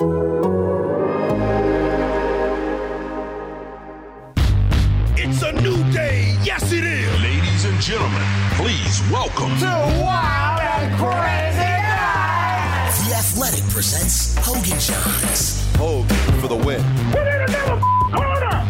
It's a new day. Yes, it is. Ladies and gentlemen, please welcome to Wild and Crazy Nights. The Athletic presents Hogan Jahns. Hogan for the win.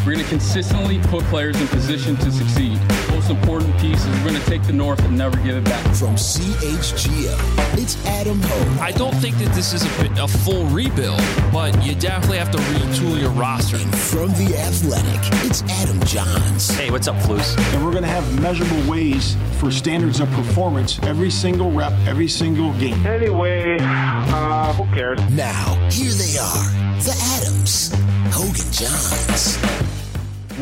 We're going to consistently put players in position to succeed. Most important piece is we're going to take the North and never give it back. From CHGO, it's Adam Hoge. I don't think that this is a, a full rebuild, but you definitely have to retool your roster. And from The Athletic, it's Adam Jahns. Hey, what's up, Flus? and we're going to have measurable ways for standards of performance every single rep, every single game. Anyway, uh, who cares? Now, here they are, the Adams, Hogan Jahns.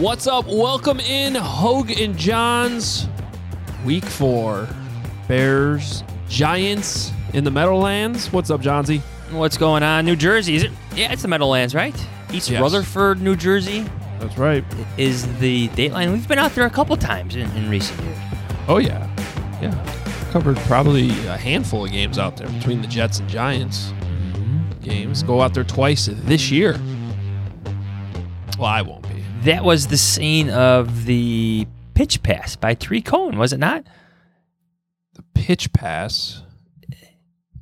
What's up? Welcome in Hoge and Jahns. Week four. Bears, Giants in the Meadowlands. What's up, Jahnsy? What's going on? New Jersey, is it? Yeah, it's the Meadowlands, right? East Yes. Rutherford, New Jersey That's right. is the date line. We've been out there a couple times in, in recent years. Oh, yeah. Yeah. Covered probably a handful of games out there between the Jets and Giants mm-hmm. games. Go out there twice this year. Well, I won't. That was the scene of the pitch pass by Tarik Cohen, was it not? The pitch pass.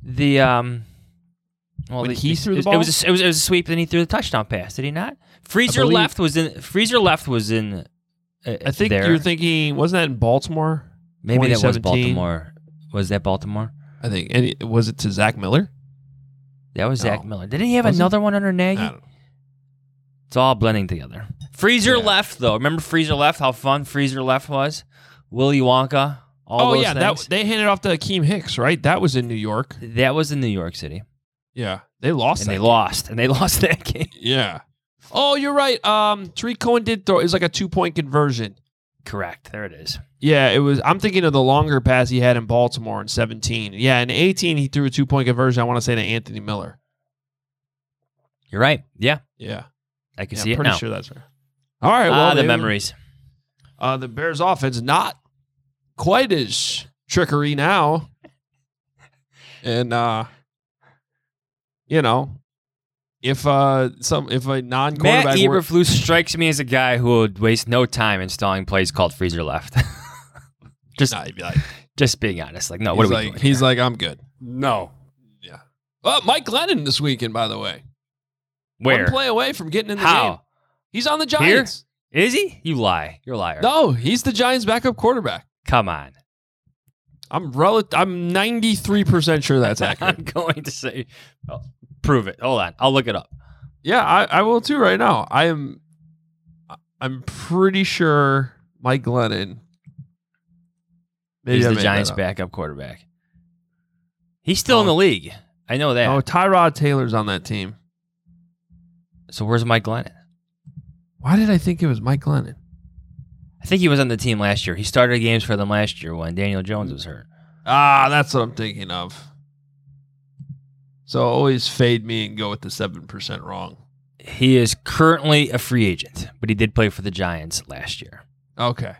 The um, well, When the- he threw the ball? it was a, it was it was a sweep. Then he threw the touchdown pass. Did he not? Freezer believe- left was in. Freezer left was in. Uh, I think there. you're thinking, wasn't that in Baltimore? maybe that was Baltimore. Was that Baltimore? I think. And it- was it to Zach Miller? That was Zach Miller. Didn't he have Was it? another one under Nagy? I don't know. It's all blending together. Freezer Yeah. left though. Remember Freezer left? How fun Freezer left was. Willy Wonka. All oh yeah, that they handed off to Akiem Hicks, right? That was in New York. that was in New York City, Yeah, they lost. and they game. lost, and they lost that game. Yeah. Oh, you're right. Um, Tarik Cohen did throw. It was like a two point conversion. Correct. There it is. Yeah, it was. I'm thinking of the longer pass he had in Baltimore in 17. Yeah, in 18 he threw a two point conversion. I want to say to Anthony Miller. You're right. Yeah, Yeah, I can yeah see I'm it pretty now. sure that's right. All right. Well, ah, the they- memories. Uh, the Bears' offense not quite as trickery now, and uh, you know, if uh some if a non Matt quarterback Eberflus strikes me as a guy who would waste no time installing plays called Freezer left. just, Nah, be like, just being honest. Like, no, what he's are we like, doing? he's here? like, I'm good. no. Yeah. Well, Mike Glennon this weekend, by the way, Where? one play away from getting in the How? game. He's on the Giants. Is he? You lie. You're a liar. No, he's the Giants' backup quarterback. Come on. I'm rel- I'm 93 percent sure that's accurate. I'm going to say, oh, prove it. Hold on, I'll look it up. yeah, I, I will too right now. I am. I'm pretty sure Mike Glennon. Maybe He's I the Giants' backup quarterback. He's still in Oh. the league. I know that. Oh, Tyrod Taylor's on that team. So where's Mike Glennon? Why did I think it was Mike Glennon? I think he was on the team last year. He started games for them last year when Daniel Jones was hurt. Ah, that's what I'm thinking of. So always fade me and go with the seven percent wrong. He is currently a free agent, but he did play for the Giants last year. Okay.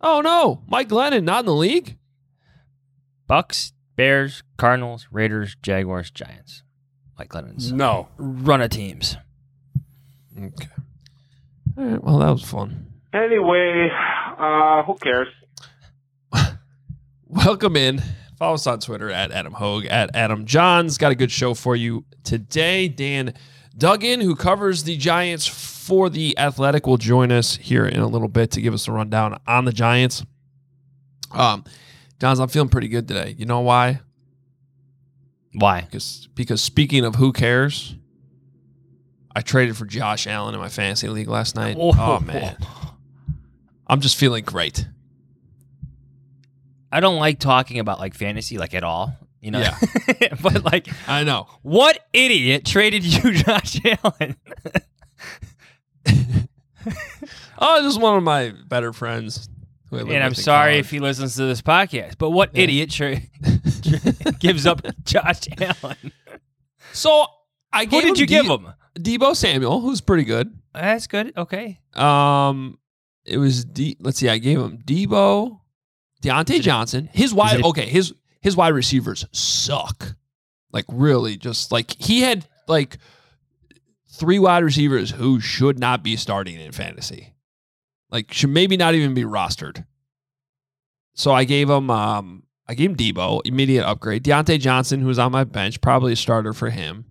Oh no, Mike Glennon not in the league. Bucks, Bears, Cardinals, Raiders, Jaguars, Giants. Mike Glennon's No. run of teams. Okay. All right. Well, that was fun. Anyway, uh, who cares? Welcome in. Follow us on Twitter at Adam Hoge, at Adam Jahns. Got a good show for you today. Dan Duggan, who covers the Giants for the Athletic, will join us here in a little bit to give us a rundown on the Giants. Um, Jahns, I'm feeling pretty good today. You know why? Why? Because because speaking of who cares, I traded for Josh Allen in my fantasy league last night. Oh. oh man, I'm just feeling great. I don't like talking about like fantasy like at all. You know, Yeah. but like, I know. what idiot traded you, Josh Allen? Oh, this is one of my better friends. who I and I'm sorry college. if he listens to this podcast, but what idiot tra- tra- gives up Josh Allen? So I gave Who did you De- give him? Deebo Samuel, who's pretty good. That's good. Okay. Um, it was D. Let's see, I gave him Deebo, Diontae Johnson. His wide it- okay. His his wide receivers suck. Like really, just like he had like three wide receivers who should not be starting in fantasy. Like should maybe not even be rostered. So I gave him um I gave him Deebo, immediate upgrade. Diontae Johnson, who was on my bench, probably a starter for him.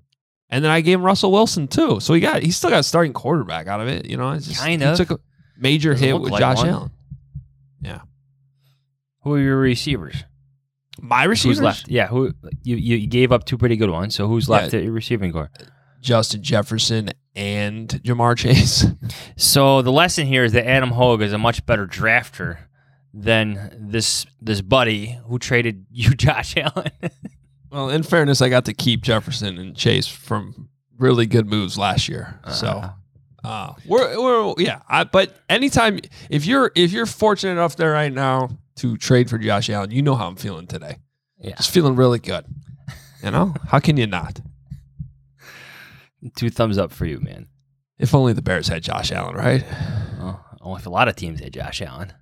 And then I gave him Russell Wilson too. So he got he still got a starting quarterback out of it. You know, it's just, Kind of. took a major Doesn't hit with like Josh one. Allen. Yeah. Who are your receivers? My receivers Who's left? Yeah. Who you, you you gave up two pretty good ones. So who's left Yeah. at your receiving core? Justin Jefferson and Ja'Marr Chase. So the lesson here is that Adam Hoge is a much better drafter than this this buddy who traded you, Josh Allen. Well, in fairness, I got to keep Jefferson and Chase from really good moves last year. So uh, we're we're yeah. I, but anytime if you're if you're fortunate enough there right now to trade for Josh Allen, you know how I'm feeling today. Yeah. Just feeling really good. You know how can you not? Two thumbs up for you, man. If only the Bears had Josh Allen, right? Well, if a lot of teams had Josh Allen.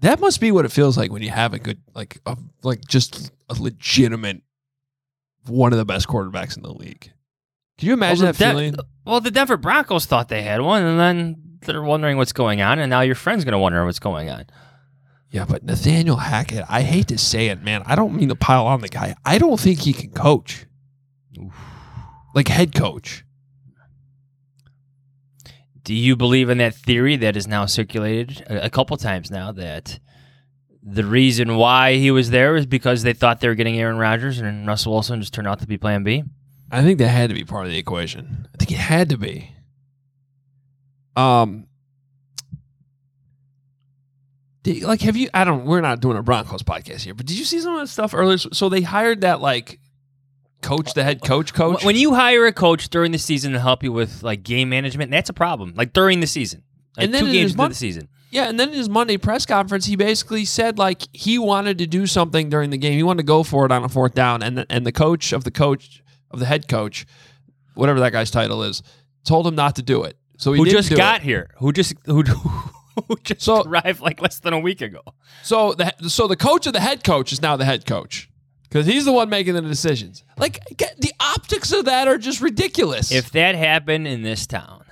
That must be what it feels like when you have a good, like, a, like just a legitimate, one of the best quarterbacks in the league. Can you imagine well, that De- feeling? well, the Denver Broncos thought they had one, and then they're wondering what's going on, and now your friend's going to wonder what's going on. Yeah, but Nathaniel Hackett, I hate to say it, man. I don't mean to pile on the guy. I don't think he can coach, like head coach. Do you believe in that theory that is now circulated a, a couple times now that the reason why he was there is because they thought they were getting Aaron Rodgers and Russell Wilson just turned out to be Plan B? I think that had to be part of the equation. I think it had to be. Um, did- like, have you? I don't. We're not doing a Broncos podcast here, but did you see some of that stuff earlier? So they hired that like coach, the head coach, coach. When you hire a coach during the season to help you with like game management, that's a problem. Like during the season, like And then two games into mon- the season. Yeah, and then in his Monday press conference, he basically said like he wanted to do something during the game. He wanted to go for it on a fourth down, and the, and the coach of the coach of the head coach, whatever that guy's title is, told him not to do it. So he who just got it. here? Who just who, who just So- arrived like less than a week ago? So the so the coach of the head coach is now the head coach because he's the one making the decisions. Like the optics of that are just ridiculous. If that happened in this town,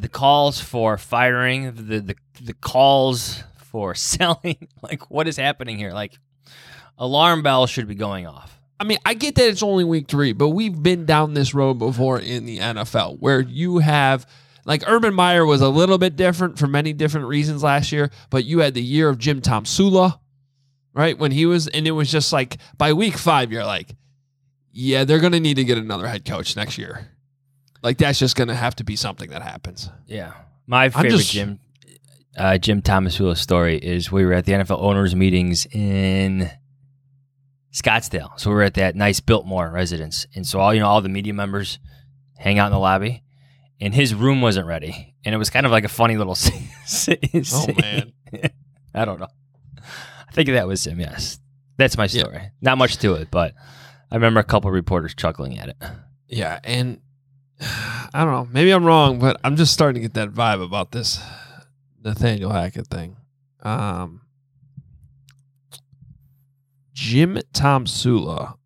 the calls for firing, the the, the calls for selling, like what is happening here? Like alarm bells should be going off. I mean, I get that it's only week three, but we've been down this road before in the NFL where you have like Urban Meyer was a little bit different for many different reasons last year, but you had the year of Jim Tomsula, right? When he was, and it was just like by week five, you're like, yeah, they're going to need to get another head coach next year. Like that's just going to have to be something that happens. Yeah. My favorite just- Jim uh, Jim Tomsula story is we were at the NFL owners meetings in Scottsdale. So we were at that nice Biltmore residence. And so all you know, all the media members hang out in the lobby. And his room wasn't ready. And it was kind of like a funny little scene. Oh man. I don't know. I think that was him, yes. That's my story. Not much to it, but I remember a couple reporters chuckling at it. Yeah, and I don't know. Maybe I'm wrong, but I'm just starting to get that vibe about this Nathaniel Hackett thing. Um, Jim Tomsula.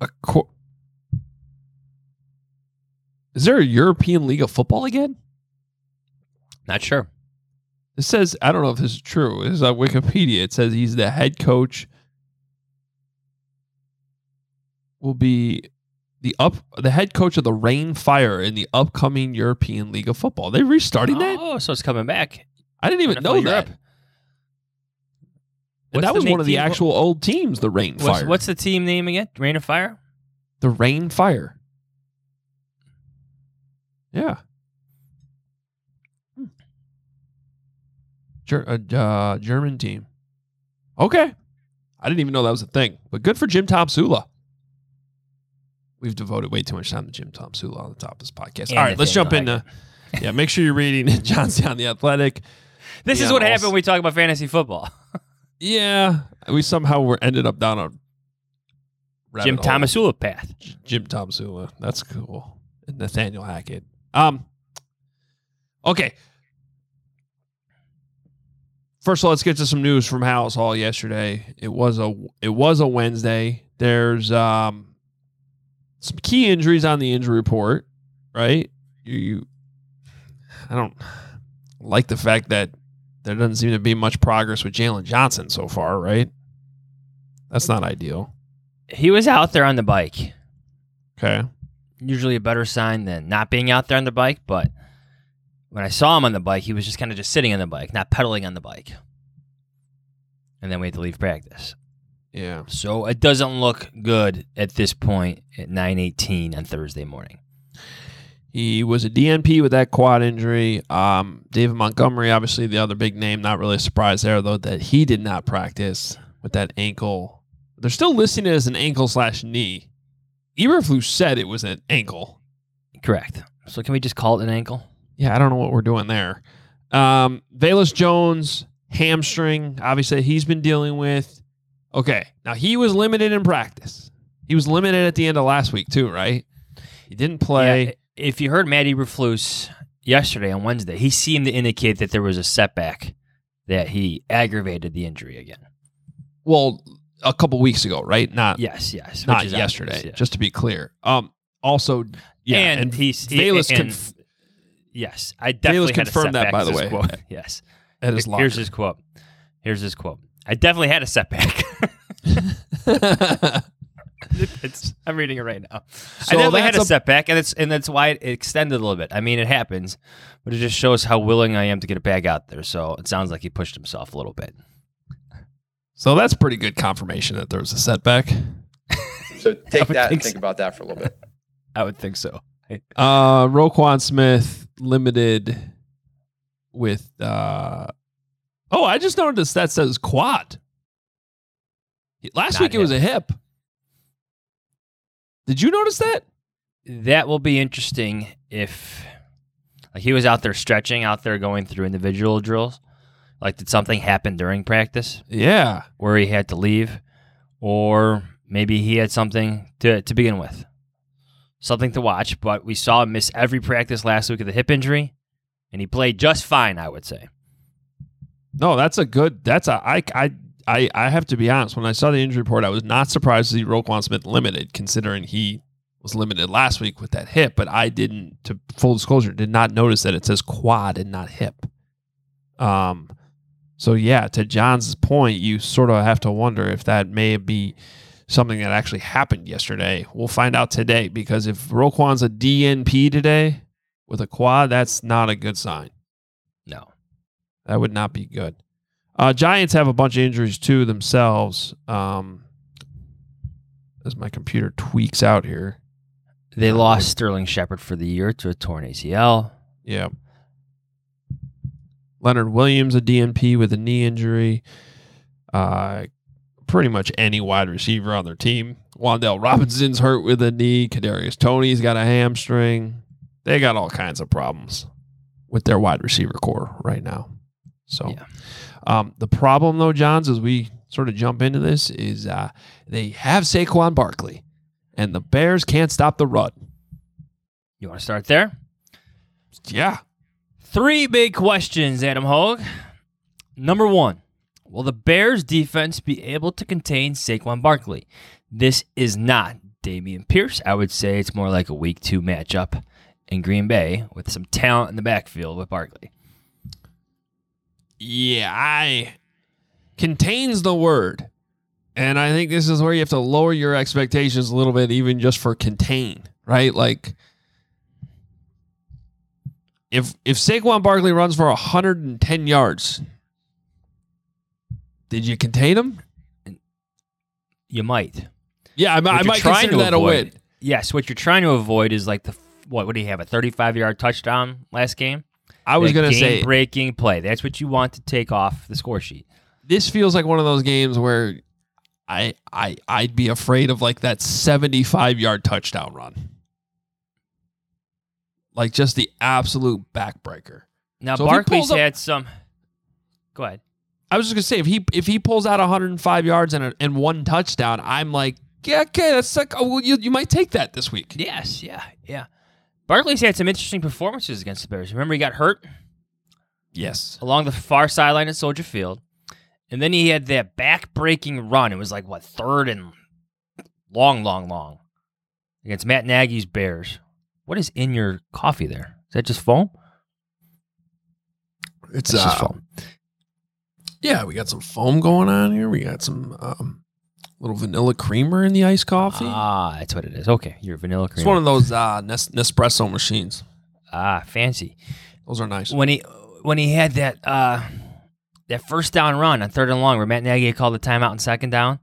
A cor- Is there a European League of Football again? Not sure. It says I don't know if this is true. This is on Wikipedia. It says he's the head coach. Will be the up the head coach of the Rhein Fire in the upcoming European League of Football. They restarting that? Oh, so it's coming back. I didn't even NFL know Europe. that. And What's that was one of the actual old teams, the Rhein Fire. what's the team name again? Rain of Fire? the Rhein Fire? Yeah. Ger- uh, uh, German team. Okay. I didn't even know that was a thing, but good for Jim Tomsula. We've devoted way too much time to Jim Tomsula on the top of this podcast. And All right, let's jump Nathaniel into. yeah, make sure you're reading Johnstown the Athletic. This Yeah, is what happened when we talk about fantasy football. Yeah, we somehow were ended up down a Jim hole. Tomsula path. Jim Tomsula. That's cool. And Nathaniel Hackett. Um. Okay. First of all, let's get to some news from Halas Hall yesterday. It was a it was a Wednesday. There's um some key injuries on the injury report, right? You, you I don't like the fact that there doesn't seem to be much progress with Jaylon Johnson so far, right? That's not ideal. He was out there on the bike. Okay. Usually a better sign than not being out there on the bike, but when I saw him on the bike, he was just kind of just sitting on the bike, not pedaling on the bike. And then we had to leave practice. Yeah. So it doesn't look good at this point at 9:18 on Thursday morning. He was a DNP with that quad injury. Um, David Montgomery, obviously the other big name, not really a surprise there though that he did not practice with that ankle. They're still listing it as an ankle slash knee. Eberflus said it was an ankle. Correct. So can we just call it an ankle? Yeah, I don't know what we're doing there. Um, Velus Jones hamstring, obviously he's been dealing with. Okay, now he was limited in practice. He was limited at the end of last week too, right? He didn't play. Yeah, if you heard Matt Eberflus yesterday on Wednesday, he seemed to indicate that there was a setback that he aggravated the injury again. Well, a couple weeks ago, right? Not Yes, yes. not is obvious, yesterday. yeah. Just to be clear. Um. Also, yeah, and, and, he's Velus conf- yes, I definitely confirmed that, by the way. Quote. Yes, Here's his quote. Here's his quote. I definitely had a setback. it's, I'm reading it right now. So I definitely had a, a- setback, and it's and that's why it extended a little bit. I mean, it happens, but it just shows how willing I am to get it back out there. So it sounds like he pushed himself a little bit. so that's pretty good confirmation that there was a setback. So take would that and think think so. about that for a little bit. I would think so. Uh, Roquan Smith limited with. uh Oh, I just noticed that says quad. Last Not week it was a hip. Did you notice that? That will be interesting if like he was out there stretching, out there going through individual drills. Like did something happen during practice Yeah. where he had to leave or maybe he had something to to begin with. Something to watch, but we saw him miss every practice last week with a hip injury and he played just fine, I would say. No, that's a good. That's a. I. I. I. I have to be honest. When I saw the injury report, I was not surprised to see Roquan Smith limited, considering he was limited last week with that hip. But I didn't. To full disclosure, did not notice that it says quad and not hip. Um. So yeah, to John's point, you sort of have to wonder if that may be something that actually happened yesterday. We'll find out today because if Roquan's a DNP today with a quad, that's not a good sign. That would not be good. Uh, Giants have a bunch of injuries too themselves. Um, as my computer tweaks out here. They lost Sterling Shepard for the year to a torn ACL. Yeah. Leonard Williams, a DNP with a knee injury. Uh, pretty much any wide receiver on their team. Wan'Dale Robinson's hurt with a knee. Kadarius Toney's got a hamstring. They got all kinds of problems with their wide receiver core right now. So, Yeah. um, the problem though, Jahns, as we sort of jump into this, is uh, they have Saquon Barkley, and the Bears can't stop the run. You want to start there? Yeah. Three big questions, Adam Hoge. Number one, will the Bears defense be able to contain Saquon Barkley? This is not Dameon Pierce. I would say it's more like a week two matchup in Green Bay with some talent in the backfield with Barkley. Yeah, I contains the word. And I think this is where you have to lower your expectations a little bit, even just for contain, right? Like if if Saquon Barkley runs for 110 yards, did you contain him? You might. Yeah, I, might- I might consider to that a win. Yes, what you're trying to avoid is like the what? What do you have? A 35 yard touchdown last game. I was gonna say breaking play. That's what you want to take off the score sheet. this feels like one of those games where I I I'd be afraid of like that 75 yard touchdown run. Like just the absolute backbreaker. Now So Barkley's up- had some. Go ahead. I was just gonna say if he if he pulls out 105 yards and a, and one touchdown, I'm like, yeah, okay, that's like, oh, well, you you might take that this week. Yes, yeah, yeah. Barkley's had some interesting performances against the Bears. Remember, he got hurt Yes. along the far sideline at Soldier Field, and then he had that back-breaking run. It was like what third and long, long, long against Matt Nagy's Bears. What is in your coffee there? Is that just foam? It's That's just uh, foam. Yeah, we got some foam going on here. We got some um, little vanilla creamer in the iced coffee. Ah, that's what it is. Okay, your vanilla creamer. it's one of those uh, Nes- Nespresso machines. ah, fancy. Those are nice. when he when he had that uh that first down run on third and long where Matt Nagy called the timeout in second down,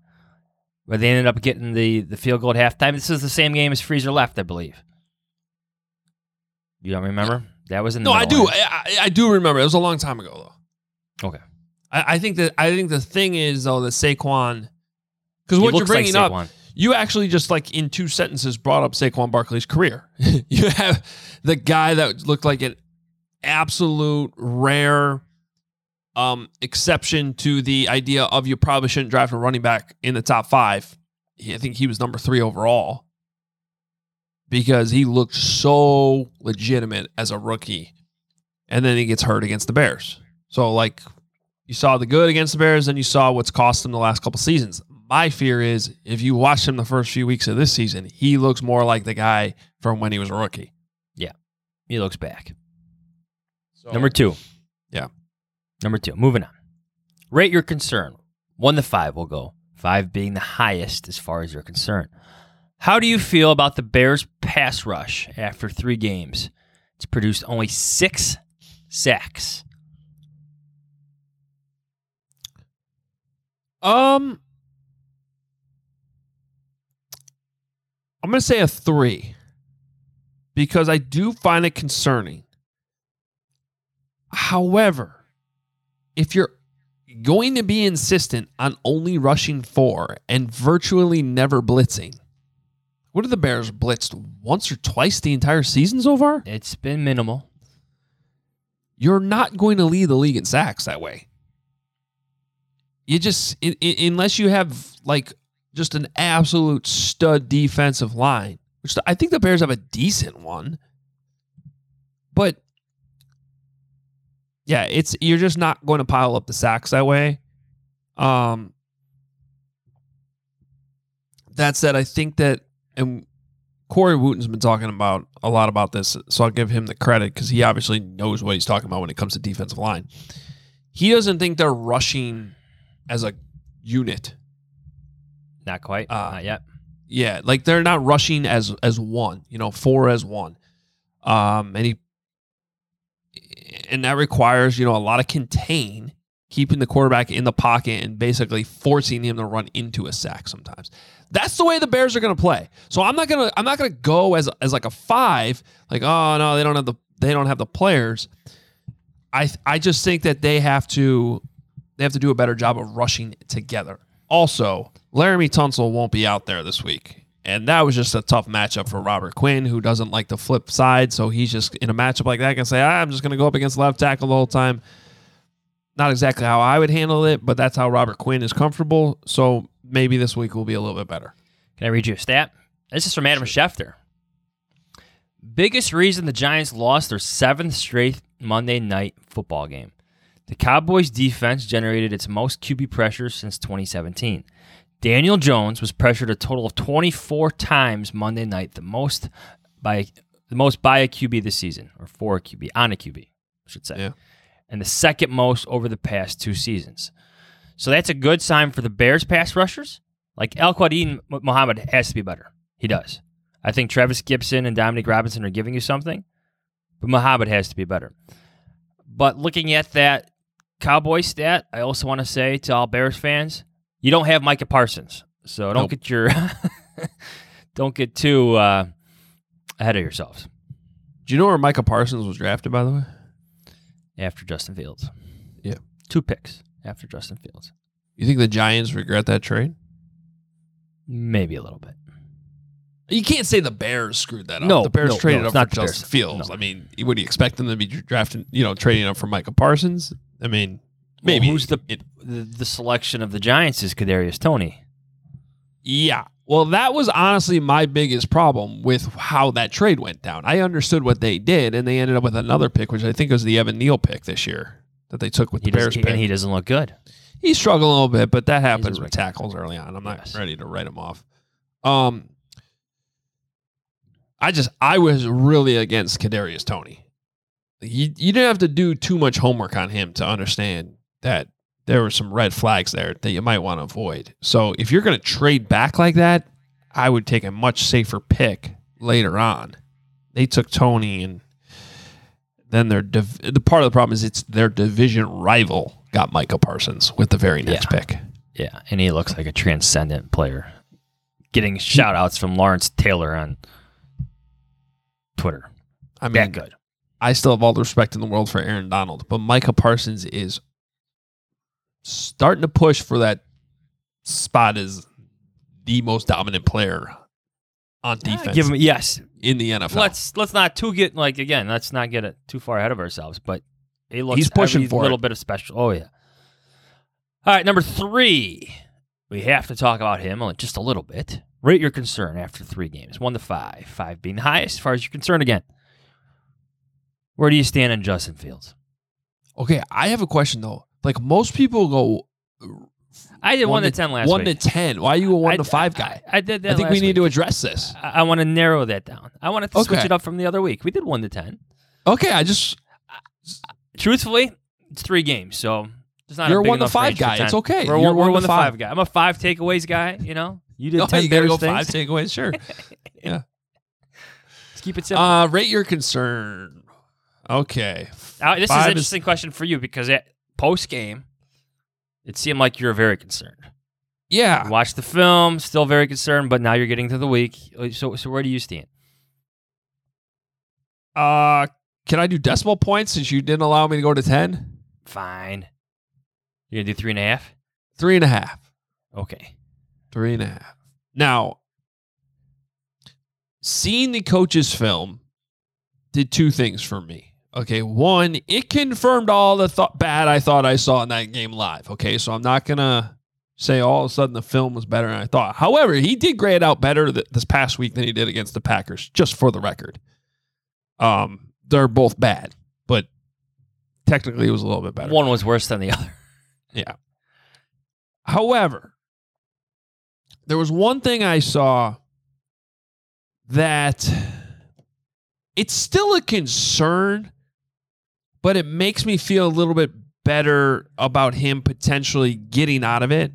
where they ended up getting the the field goal at halftime. This is the same game as Freezer left, I believe. You don't remember? That was in the no, I do. I, I- I do remember. It was a long time ago, though. Okay. I, I think that I think the thing is though that Saquon, because what you're looks like bringing up, you actually just like in two sentences brought up Saquon Barkley's career. you have the guy that looked like an absolute rare um, exception to the idea of you probably shouldn't draft a running back in the top five. I think he was number three overall because he looked so legitimate as a rookie, and then he gets hurt against the Bears. So like you saw the good against the Bears, and you saw what's cost him the last couple seasons. My fear is if you watch him the first few weeks of this season, he looks more like the guy from when he was a rookie. Yeah. He looks back. So, Number two. Yeah. Number two. Moving on. Rate your concern. One to five will go. Five being the highest as far as you're concerned. How do you feel about the Bears' pass rush after three games? It's produced only six sacks. Um, I'm going to say a three because I do find it concerning. However, if you're going to be insistent on only rushing four and virtually never blitzing, what have the Bears blitzed once or twice the entire season so far? It's been minimal. You're not going to lead the league in sacks that way. You just i i unless you have like just an absolute stud defensive line, which I think the Bears have a decent one. But yeah, it's you're just not going to pile up the sacks that way. Um that said, I think that and Corey Wooten's been talking about a lot about this, so I'll give him the credit because he obviously knows what he's talking about when it comes to defensive line. He doesn't think they're rushing as a unit. Not quite. Uh, Not yet. Yeah, like they're not rushing as as one, you know, four as one. Um, and he and that requires you know a lot of contain, keeping the quarterback in the pocket and basically forcing him to run into a sack sometimes. That's the way the Bears are going to play. So I'm not gonna I'm not gonna go as as like a five, like oh no they don't have the they don't have the players. I I just think that they have to they have to do a better job of rushing together. Also, Laremy Tunsil won't be out there this week. And that was just a tough matchup for Robert Quinn, who doesn't like to flip sides. So he's just in a matchup like that can say, "Ah, I'm just going to go up against left tackle the whole time. Not exactly how I would handle it, but that's how Robert Quinn is comfortable. So maybe this week will be a little bit better. Can I read you a stat? This is from Adam Schefter. Biggest reason the Giants lost their seventh straight Monday night football game. The Cowboys defense generated its most QB pressures since 2017. Daniel Jones was pressured a total of 24 times Monday night, the most by the most by a QB this season, or for a QB on a QB, I should say, Yeah. and the second most over the past two seasons. So that's a good sign for the Bears pass rushers. Like Al-Quadin Muhammad has to be better. He does. I think Trevis Gipson and Dominique Robinson are giving you something, but Muhammad has to be better. But looking at that Cowboy stat, I also want to say to all Bears fans, you don't have Micah Parsons, so don't Nope. get your don't get too uh, ahead of yourselves Do you know where Micah Parsons was drafted, by the way? after Justin Fields. Yeah. Two picks after Justin Fields. You think the Giants regret that trade? Maybe a little bit. You can't say the Bears screwed that up. No, the Bears no, traded no, up for Justin Bears. Fields. No. I mean, would you expect them to be drafting, you know, trading up for Micah Parsons? I mean, maybe. Well, who's the, the the selection of the Giants is Kadarius Toney. Yeah. Well, that was honestly my biggest problem with how that trade went down. I understood what they did, and they ended up with another pick, which I think was the Evan Neal pick this year that they took with He the Bears pick. and he doesn't look good. He struggled a little bit, but that happens with tackles early on. I'm not ready to write him off. Um, I just I was really against Kadarius Toney. You you didn't have to do too much homework on him to understand that there were some red flags there that you might want to avoid. So if you're going to trade back like that, I would take a much safer pick later on. They took Toney and then their div- the part of the problem is it's their division rival got Micah Parsons with the very next pick. Yeah, and he looks like a transcendent player. Getting shout outs from Lawrence Taylor on Twitter. I mean, That good. I still have all the respect in the world for Aaron Donald, but Micah Parsons is starting to push for that spot as the most dominant player on defense. Give him yes. in the NFL. Let's let's not too get like again. Let's not get it too far ahead of ourselves. But he looks He's pushing for little it. bit of special. Oh yeah. All right, number three. We have to talk about him just a little bit. Rate your concern after three games, one to five. Five being the highest, as far as you're concerned. Again, where do you stand on Justin Fields? Okay, I have a question though. Like most people go I did one, to ten last one week. One to ten. Why are you a one I- to five guy? I did that. I think we need week. to address this. I, I want to narrow that down. I want to switch it up from the other week. We did one to ten. Okay, I just Truthfully, it's three games, so it's not. You're a one to five guy. It's okay. We're, You're one, we're one to five. guy. I'm a five takeaways guy. You know, you did no, ten you gotta go five takeaways. Sure. yeah. Let's keep it simple. Uh, rate your concern. Okay. Now, this is an interesting question for you because at post game, it seemed like you were very concerned. Yeah. You watched the film, still very concerned, but now you're getting to the week. So, so where do you stand? Uh, can I do decimal points since you didn't allow me to go to ten? Fine. You're gonna do three and a half. Three and a half. Okay. Three and a half. Now, seeing the coach's film did two things for me. Okay, one, it confirmed all the th- bad I thought I saw in that game live. Okay, so I'm not gonna say all of a sudden the film was better than I thought. However, he did grade out better th- this past week than he did against the Packers. Just for the record, um, they're both bad, but technically it was a little bit better. One was worse than the other. Yeah. However, there was one thing I saw that it's still a concern, but it makes me feel a little bit better about him potentially getting out of it.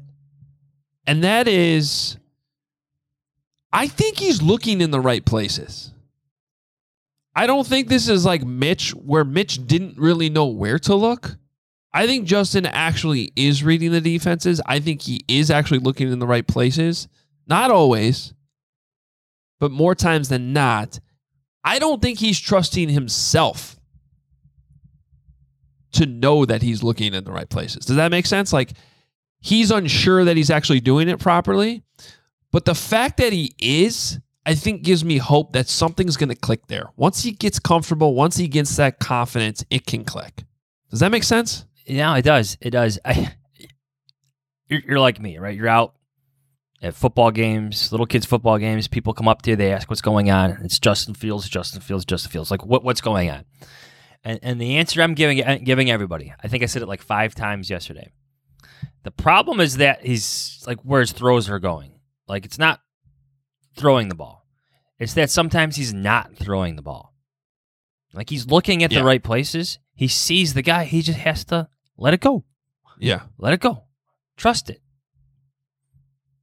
And that is, I think he's looking in the right places. I don't think this is like Mitch, where Mitch didn't really know where to look. I think Justin actually is reading the defenses. I think he is actually looking in the right places. Not always, but more times than not. I don't think he's trusting himself to know that he's looking in the right places. Does that make sense? Like he's unsure that he's actually doing it properly. But the fact that he is, I think gives me hope that something's going to click there. Once he gets comfortable, once he gets that confidence, it can click. Does that make sense? Yeah, it does. It does. I, you're, you're like me, right? You're out at football games, little kids' football games. People come up to you, they ask what's going on. It's Justin Fields, Justin Fields, Justin Fields. Like, what, what's going on? And, and the answer I'm giving uh, giving everybody, I think I said it like five times yesterday. The problem is that he's like where his throws are going. Like, it's not throwing the ball. It's that sometimes he's not throwing the ball. Like he's looking at Yeah. the right places. He sees the guy. He just has to let it go. Yeah. Let it go. Trust it.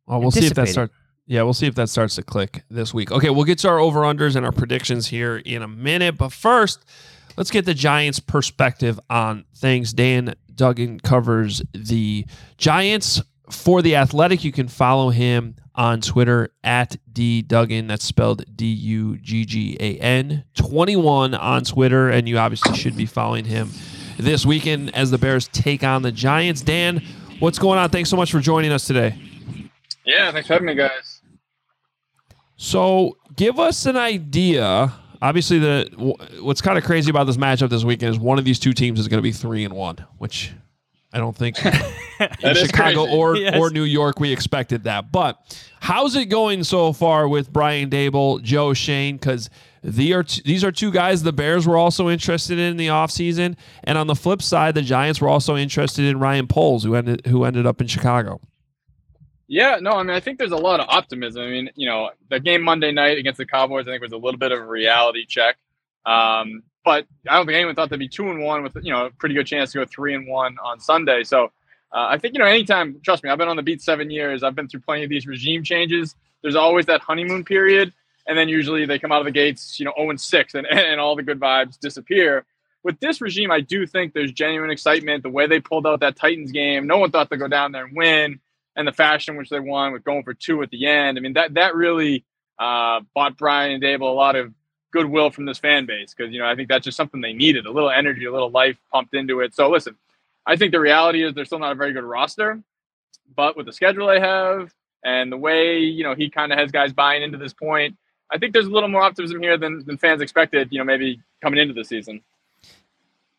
Well, we'll see if that starts. Yeah, we'll see if that starts to click this week. Okay, we'll get to our over unders and our predictions here in a minute. But first, let's get the Giants' perspective on things. Dan Duggan covers the Giants for the Athletic. You can follow him on Twitter at D Duggan. That's spelled D U G G A N 21 on Twitter. And you obviously should be following him this weekend as the Bears take on the Giants. Dan, what's going on? Thanks so much for joining us today. Yeah, thanks for having me, guys. So, give us an idea. Obviously, the what's kind of crazy about this matchup this weekend is one of these two teams is going to be three and one, which I don't think in Chicago crazy. or Yes. or New York we expected that. But how's it going so far with Brian Daboll, Joe Schoen? Because the are t- these are two guys the Bears were also interested in, in the offseason. and on the flip side, the Giants were also interested in Ryan Poles, who ended who ended up in Chicago. Yeah, no, I mean, I think there's a lot of optimism. I mean, you know, the game Monday night against the Cowboys, I think was a little bit of a reality check. Um, but I don't think anyone thought they'd be two and one with you know a pretty good chance to go three and one on Sunday. So uh, I think you know anytime. Trust me, I've been on the beat seven years. I've been through plenty of these regime changes. There's always that honeymoon period, and then usually they come out of the gates, you know, zero and six, and and all the good vibes disappear. With this regime, I do think there's genuine excitement. The way they pulled out that Titans game, no one thought they'd go down there and win, and the fashion which they won with going for two at the end. I mean, that that really uh, bought Brian and Daboll a lot of goodwill from this fan base because you know I think that's just something they needed a little energy, a little life pumped into it. So listen, I think the reality is they're still not a very good roster, but with the schedule they have and the way you know he kind of has guys buying into this point, I think there's a little more optimism here than, than fans expected. You know, maybe coming into the season.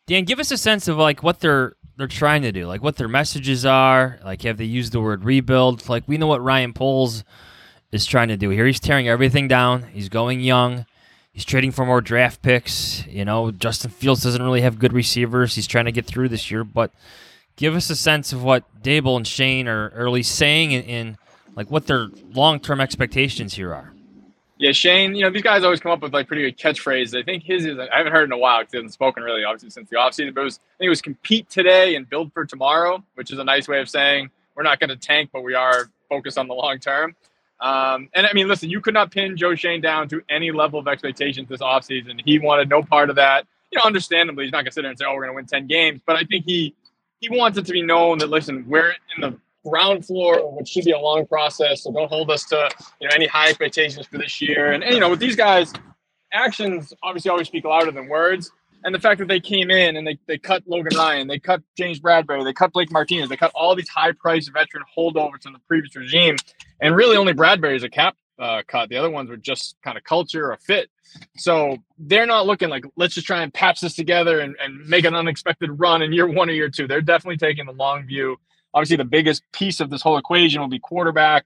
Dan, give us a sense of like what they're they're trying to do, like what their messages are. Like, have they used the word rebuild? Like, we know what Ryan Poles is trying to do here. He's tearing everything down. He's going young. He's trading for more draft picks. You know, Justin Fields doesn't really have good receivers. He's trying to get through this year, but give us a sense of what Daboll and Schoen are, least saying and, and like what their long term expectations here are. Yeah, Schoen, you know, these guys always come up with like pretty good catchphrases. I think his is, I haven't heard in a while because he hasn't spoken really, obviously, since the offseason, but it was, I think it was compete today and build for tomorrow, which is a nice way of saying we're not going to tank, but we are focused on the long term. Um, and I mean, listen, you could not pin Joe Schoen down to any level of expectations this offseason. He wanted no part of that. You know, understandably, he's not going to sit there and say, oh, we're going to win 10 games, but I think he, he wants it to be known that, listen, we're in the ground floor which should be a long process. So don't hold us to you know any high expectations for this year. And, and you know with these guys, actions obviously always speak louder than words. And the fact that they came in and they, they cut Logan Ryan, they cut James Bradberry, they cut Blake Martinez, they cut all these high priced veteran holdovers from the previous regime. And really only Bradberry is a cap uh, cut. The other ones were just kind of culture or fit. So they're not looking like let's just try and patch this together and, and make an unexpected run in year one or year two. They're definitely taking the long view. Obviously, the biggest piece of this whole equation will be quarterback.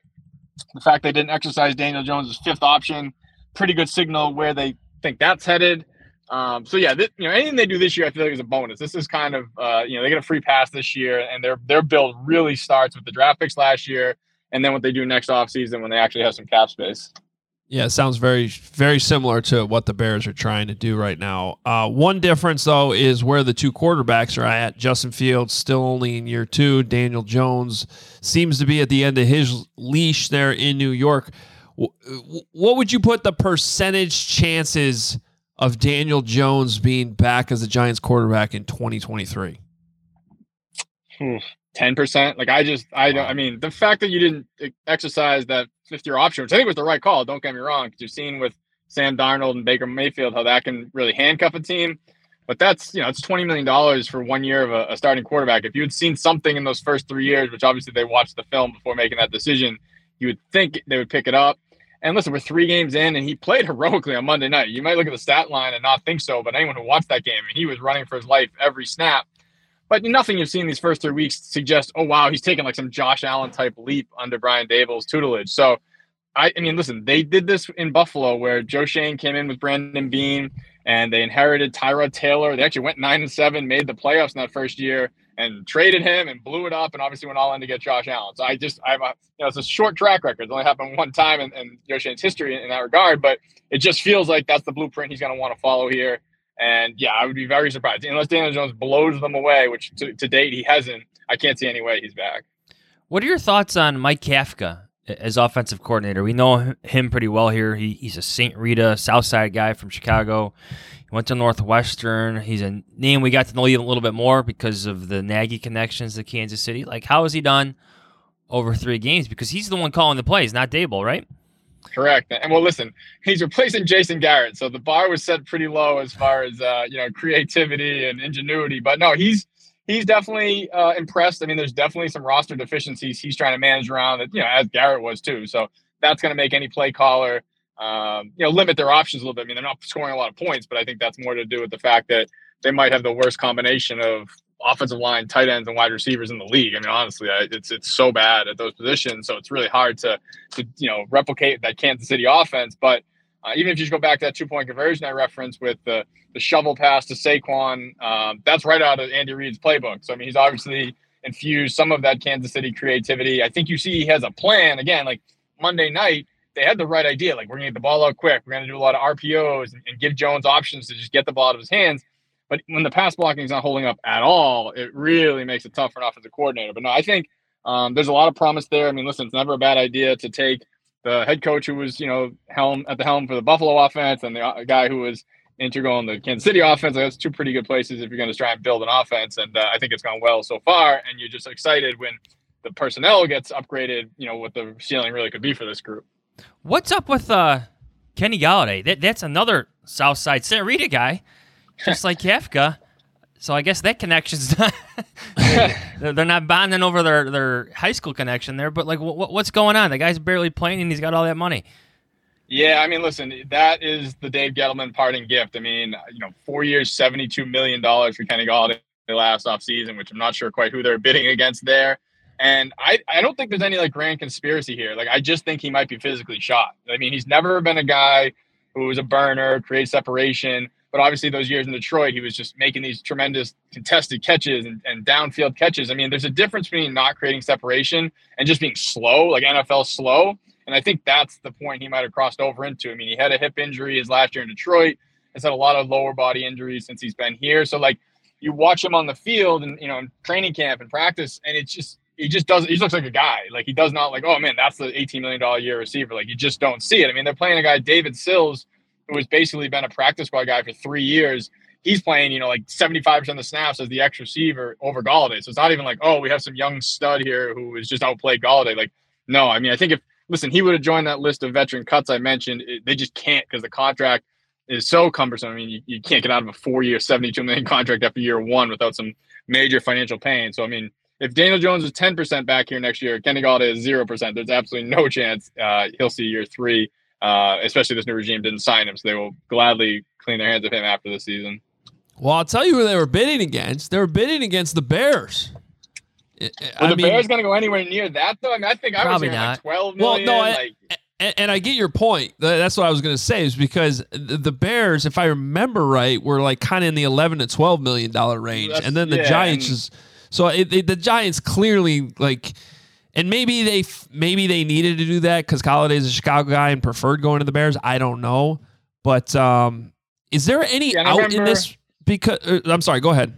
The fact they didn't exercise Daniel Jones' fifth option, pretty good signal where they think that's headed. Um, so yeah, you know, anything they do this year, I feel like is a bonus. This is kind of, uh, you know, they get a free pass this year, and their their build really starts with the draft picks last year, and then what they do next offseason when they actually have some cap space. Yeah, it sounds very, very similar to what the Bears are trying to do right now. Uh, one difference, though, is where the two quarterbacks are at. Justin Fields still only in year two. Daniel Jones seems to be at the end of his leash there in New York. What would you put the percentage chances of Daniel Jones being back as the Giants quarterback in 2023? Ten percent. Like I just, I don't. I mean, the fact that you didn't e- exercise that fifth year option, which I think was the right call. Don't get me wrong, because you've seen with Sam Darnold and Baker Mayfield how that can really handcuff a team. But that's you know, it's twenty million dollars for one year of a, a starting quarterback. If you had seen something in those first three years, which obviously they watched the film before making that decision, you would think they would pick it up. And listen, we're three games in, and he played heroically on Monday night. You might look at the stat line and not think so, but anyone who watched that game, he was running for his life every snap. But nothing you've seen these first three weeks suggests, oh wow, he's taking like some Josh Allen type leap under Brian Daboll's tutelage. So, I, I mean, listen, they did this in Buffalo where Joe Schoen came in with Brandon Beane and they inherited Tyrod Taylor. They actually went nine and seven, made the playoffs in that first year, and traded him and blew it up, and obviously went all in to get Josh Allen. So I just, I have a, you know, it's a short track record. It's only happened one time in, in Joe Schoen's history in, in that regard, but it just feels like that's the blueprint he's going to want to follow here. And yeah, I would be very surprised unless Daniel Jones blows them away, which to, to date he hasn't. I can't see any way he's back. What are your thoughts on Mike Kafka as offensive coordinator? We know him pretty well here. He, he's a St. Rita Southside guy from Chicago. He went to Northwestern. He's a name we got to know a little bit more because of the Nagy connections to Kansas City. Like, how has he done over three games? Because he's the one calling the plays, not Daboll, right? Correct. And well, listen, he's replacing Jason Garrett, so the bar was set pretty low as far as uh, you know creativity and ingenuity. But no, he's he's definitely uh, impressed. I mean, there's definitely some roster deficiencies he's trying to manage around that you know as Garrett was too. So that's going to make any play caller um, you know limit their options a little bit. I mean, they're not scoring a lot of points, but I think that's more to do with the fact that they might have the worst combination of offensive line, tight ends, and wide receivers in the league. I mean, honestly, it's it's so bad at those positions, so it's really hard to to you know replicate that Kansas City offense. But uh, even if you just go back to that two point conversion I referenced with the the shovel pass to Saquon, um, that's right out of Andy Reid's playbook. So I mean, he's obviously infused some of that Kansas City creativity. I think you see he has a plan. Again, like Monday night, they had the right idea. Like we're gonna get the ball out quick. We're gonna do a lot of RPOs and, and give Jones options to just get the ball out of his hands. But when the pass blocking is not holding up at all, it really makes it tough for an offensive coordinator. But no, I think um, there's a lot of promise there. I mean, listen, it's never a bad idea to take the head coach who was, you know, helm at the helm for the Buffalo offense and the uh, guy who was integral in the Kansas City offense. That's two pretty good places if you're going to try and build an offense. And uh, I think it's gone well so far. And you're just excited when the personnel gets upgraded, you know, what the ceiling really could be for this group. What's up with uh, Kenny Golladay? That, that's another Southside Santa Rita guy just like Kafka. So I guess that connection's not. they're not bonding over their, their high school connection there, but like, what, what's going on? The guy's barely playing and he's got all that money. Yeah, I mean, listen, that is the Dave Gettleman parting gift. I mean, you know, four years, seventy-two million dollars for Kenny Golladay last offseason, which I'm not sure quite who they're bidding against there. And I, I don't think there's any like grand conspiracy here. Like, I just think he might be physically shot. I mean, he's never been a guy who was a burner, create separation. But obviously, those years in Detroit, he was just making these tremendous contested catches and, and downfield catches. I mean, there's a difference between not creating separation and just being slow, like NFL slow. And I think that's the point he might have crossed over into. I mean, he had a hip injury his last year in Detroit. Has had a lot of lower body injuries since he's been here. So like you watch him on the field and you know in training camp and practice, and it's just he just doesn't he just looks like a guy. Like he does not like, oh man, that's the $18 million year receiver. Like you just don't see it. I mean, they're playing a guy, David Sills, who has basically been a practice squad guy for three years, he's playing, you know, like 75% of the snaps as the X receiver over Golladay. So it's not even like, oh, we have some young stud here who is just outplayed Golladay. Like, no, I mean, I think if, listen, he would have joined that list of veteran cuts I mentioned. It, they just can't because the contract is so cumbersome. I mean, you, you can't get out of a four year, 72 million contract after year one without some major financial pain. So, I mean, if Daniel Jones is 10% back here next year, Kenny Golladay is 0%. There's absolutely no chance uh, he'll see year three uh, especially this new regime didn't sign him, so they will gladly clean their hands of him after the season. Well, I'll tell you who they were bidding against. They were bidding against the Bears. Well, the mean, Bears going to go anywhere near that though. I mean, I think I was hearing not. like twelve million. Well, no, like, I, and, and, I get your point. That's what I was going to say is because the Bears, if I remember right, were like kind of in the eleven to twelve million dollar range, and then the yeah, Giants and, is so it, it, the Giants clearly like and maybe they maybe they needed to do that because Golladay's a Chicago guy and preferred going to the Bears. I don't know, but um, is there any yeah, out remember, in this? Because uh, I'm sorry, go ahead.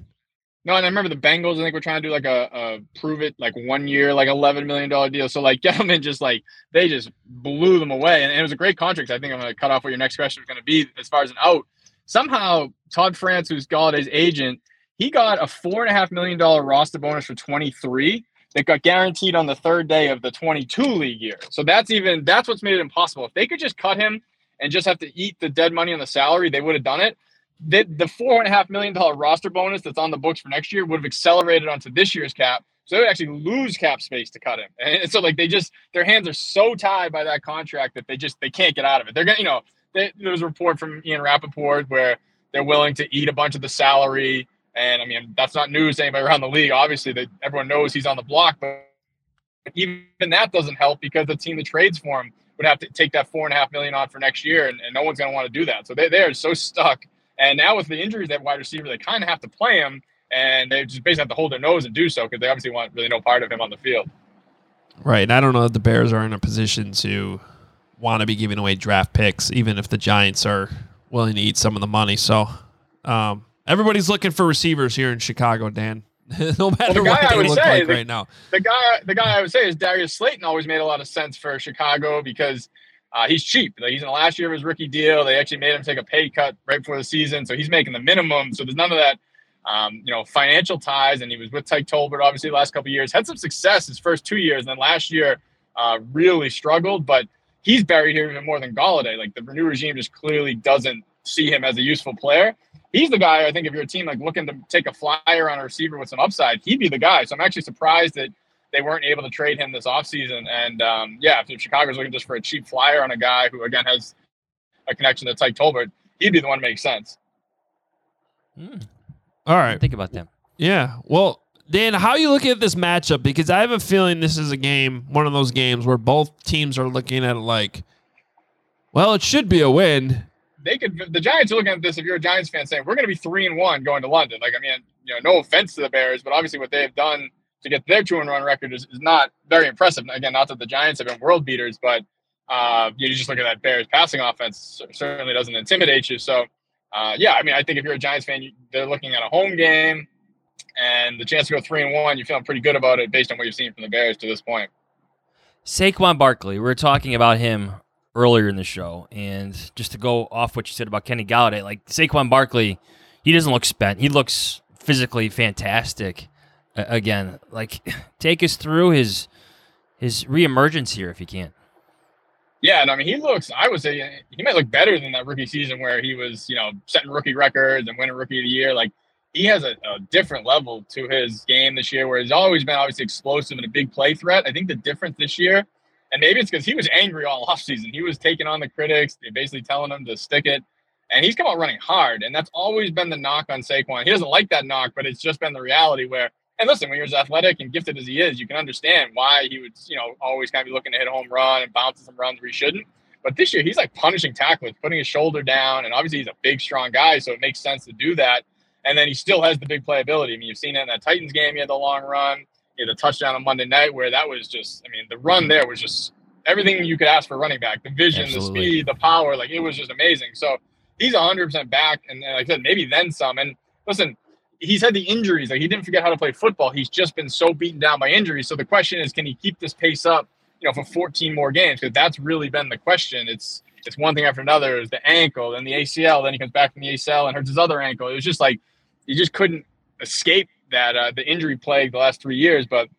No, and I remember the Bengals. I think we're trying to do like a, a prove it like one year, like eleven million dollar deal. So like Gettleman just like they just blew them away, and, and it was a great contract. I think I'm going to cut off what your next question is going to be as far as an out. Somehow Todd France, who's Golladay's agent, he got a four and a half million dollar roster bonus for 23 that got guaranteed on the third day of the 22 league year. So that's even that's what's made it impossible. If they could just cut him and just have to eat the dead money on the salary, they would have done it. The, the four and a half million dollar roster bonus that's on the books for next year would have accelerated onto this year's cap. So they would actually lose cap space to cut him. And so like they just their hands are so tied by that contract that they just they can't get out of it. They're gonna you know they, there was a report from Ian Rapoport where they're willing to eat a bunch of the salary and I mean, that's not news to anybody around the league. Obviously, that everyone knows he's on the block, but even that doesn't help because the team that trades for him would have to take that four and a half million on for next year, and, and no one's going to want to do that. So they, they are so stuck. And now with the injuries that wide receiver, they kind of have to play him, and they just basically have to hold their nose and do so because they obviously want really no part of him on the field. Right, and I don't know if the Bears are in a position to want to be giving away draft picks, even if the Giants are willing to eat some of the money. So, um, Everybody's looking for receivers here in Chicago, Dan. no matter well, the what they look say, like the, right now. The guy, the guy I would say is Darius Slayton. Always made a lot of sense for Chicago because uh, he's cheap. Like he's in the last year of his rookie deal. They actually made him take a pay cut right before the season, so he's making the minimum. So there's none of that, um, you know, financial ties. And he was with Tyke Tolbert obviously the last couple years. Had some success his first two years, and then last year uh, really struggled. But he's buried here even more than Golladay. Like the new regime just clearly doesn't see him as a useful player. He's the guy I think if you're a team like looking to take a flyer on a receiver with some upside, he'd be the guy. So I'm actually surprised that they weren't able to trade him this offseason. And um, yeah, if Chicago's looking just for a cheap flyer on a guy who again has a connection to Tyke Tolbert, he'd be the one to make sense. All right. Think about them. Yeah. Well, Dan, how are you looking at this matchup? Because I have a feeling this is a game, one of those games where both teams are looking at it like, well, it should be a win. They could. The Giants are looking at this. If you're a Giants fan, saying we're going to be three and one going to London. Like, I mean, you know, no offense to the Bears, but obviously what they have done to get their two and run record is, is not very impressive. Again, not that the Giants have been world beaters, but uh, you just look at that Bears passing offense certainly doesn't intimidate you. So, uh, yeah, I mean, I think if you're a Giants fan, you, they're looking at a home game and the chance to go three and one. You're feeling pretty good about it based on what you've seen from the Bears to this point. Saquon Barkley, we were talking about him earlier in the show, and just to go off what you said about Kenny Golladay, like Saquon Barkley, he doesn't look spent. He looks physically fantastic. Uh, again, like take us through his his reemergence here if you can. Yeah, and I mean, he looks. I would say he might look better than that rookie season where he was, you know, setting rookie records and winning rookie of the year. Like he has a, a, different level to his game this year, where he's always been obviously explosive and a big play threat. I think the difference this year, and maybe it's because he was angry all offseason. He was taking on the critics, basically telling them to stick it. And he's come out running hard. And that's always been the knock on Saquon. He doesn't like that knock, but it's just been the reality where and listen, when you're as athletic and gifted as he is, you can understand why he would, you know, always kind of be looking to hit a home run and bounce some runs where he shouldn't. But this year, he's like punishing tacklers, putting his shoulder down, and obviously he's a big, strong guy, so it makes sense to do that. And then he still has the big playability. I mean, you've seen it in that Titans game. He had the long run. Had the touchdown on Monday night, where that was just, I mean, the run there was just everything you could ask for running back. The vision, Absolutely. the speed, the power, like it was just amazing. So he's 100% back, and like I said, maybe then some. And listen, he's had the injuries. Like he didn't forget how to play football. He's just been so beaten down by injuries. So the question is, can he keep this pace up, you know, for 14 more games? Because that's really been the question. It's it's one thing after another. Is the ankle, then the ACL, then he comes back from the ACL and hurts his other ankle. It was just like he just couldn't escape that uh, the injury plague the last three years. But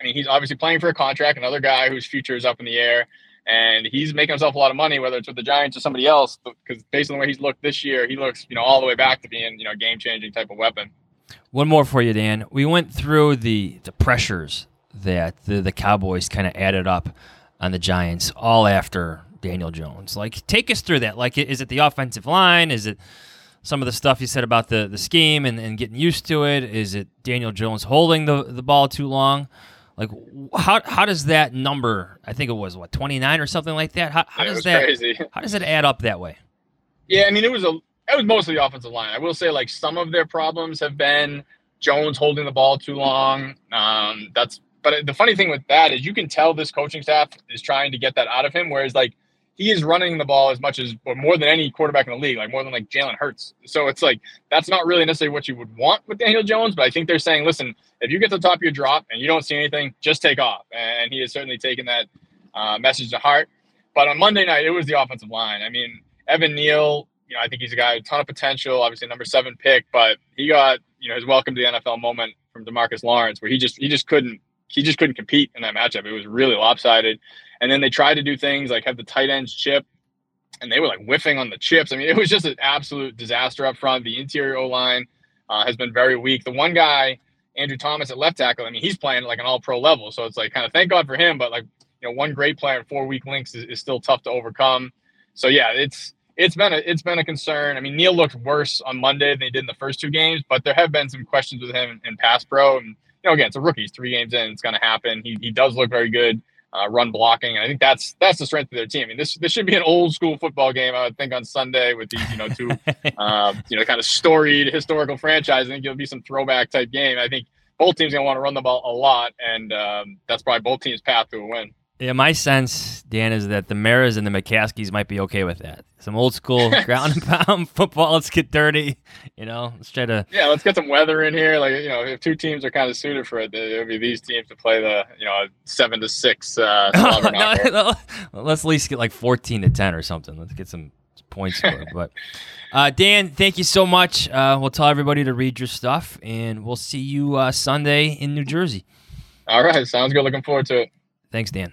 I mean, he's obviously playing for a contract, another guy whose future is up in the air. And he's making himself a lot of money, whether it's with the Giants or somebody else. Because based on the way he's looked this year, he looks, you know, all the way back to being, you know, game changing type of weapon. One more for you, Dan. We went through the the pressures that the, the Cowboys kind of added up on the Giants all after Daniel Jones. Like, take us through that. Like, is it the offensive line? Is it some of the stuff you said about the, the scheme and, and getting used to it? Is it Daniel Jones holding the, the ball too long? Like, how how does that number? I think it was what twenty nine or something like that. How, how It does that crazy. how does it add up that way? Yeah, I mean, it was a it was mostly the offensive line. I will say, like some of their problems have been Jones holding the ball too long. Um, that's but the funny thing with that is you can tell this coaching staff is trying to get that out of him. Whereas like he is running the ball as much as or more than any quarterback in the league, like more than like Jalen Hurts. So it's like that's not really necessarily what you would want with Daniel Jones. But I think they're saying, listen, if you get to the top of your drop and you don't see anything, just take off. And he has certainly taken that uh, message to heart. But on Monday night, it was the offensive line. I mean, Evan Neal, you know, I think he's a guy with a ton of potential, obviously number seven pick, but he got, you know, his welcome to the NFL moment from Demarcus Lawrence, where he just he just couldn't he just couldn't compete in that matchup. It was really lopsided. And then they tried to do things like have the tight ends chip, and they were like whiffing on the chips. I mean, it was just an absolute disaster up front. The interior O line uh, has been very weak. The one guy, Andrew Thomas at left tackle, I mean, he's playing like an all pro level. So it's like kind of thank God for him, but like, you know, one great player four weak links is, is still tough to overcome. So yeah, it's it's been a it's been a concern. I mean, Neal looked worse on Monday than he did in the first two games, but there have been some questions with him in, in pass pro. And you know, again, it's a rookie. He's three games in. It's going to happen. He, he does look very good uh, run blocking, and I think that's that's the strength of their team. I mean, this this should be an old school football game. I would think on Sunday with these you know two uh, you know kind of storied historical franchise. I think it'll be some throwback type game. I think both teams going to want to run the ball a lot, and um, that's probably both teams' path to a win. Yeah, my sense, Dan, is that the Maras and the McCaskeys might be okay with that. Some old school ground and pound football. Let's get dirty. You know, let's try to. Yeah, let's get some weather in here. Like you know, if two teams are kind of suited for it, it would be these teams to play the you know seven to six. Uh. No, no, let's at least get like 14 to 10 or something. Let's get some points scored. but uh, Dan, thank you so much. Uh, we'll tell everybody to read your stuff, and we'll see you uh, Sunday in New Jersey. All right, sounds good. Looking forward to it. Thanks, Dan.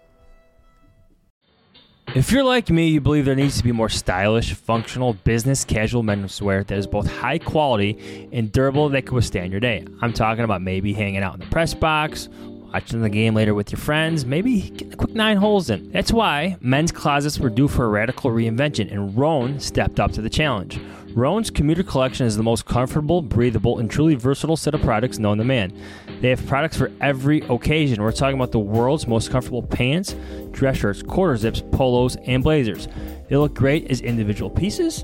If you're like me, you believe there needs to be more stylish, functional, business casual menswear that is both high quality and durable that can withstand your day. I'm talking about maybe hanging out in the press box, watching the game later with your friends, maybe getting a quick nine holes in. That's why men's closets were due for a radical reinvention, and Rhone stepped up to the challenge. Rhone's commuter collection is the most comfortable, breathable, and truly versatile set of products known to man. They have products for every occasion. We're talking about the world's most comfortable pants, dress shirts, quarter zips, polos, and blazers. They look great as individual pieces,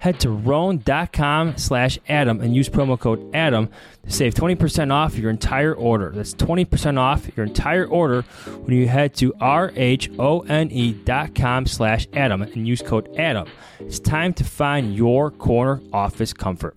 head to rhone.com slash adam and use promo code adam to save 20% off your entire order. That's 20% off your entire order when you head to r-h-o-n-e.com slash adam and use code adam. It's time to find your corner office comfort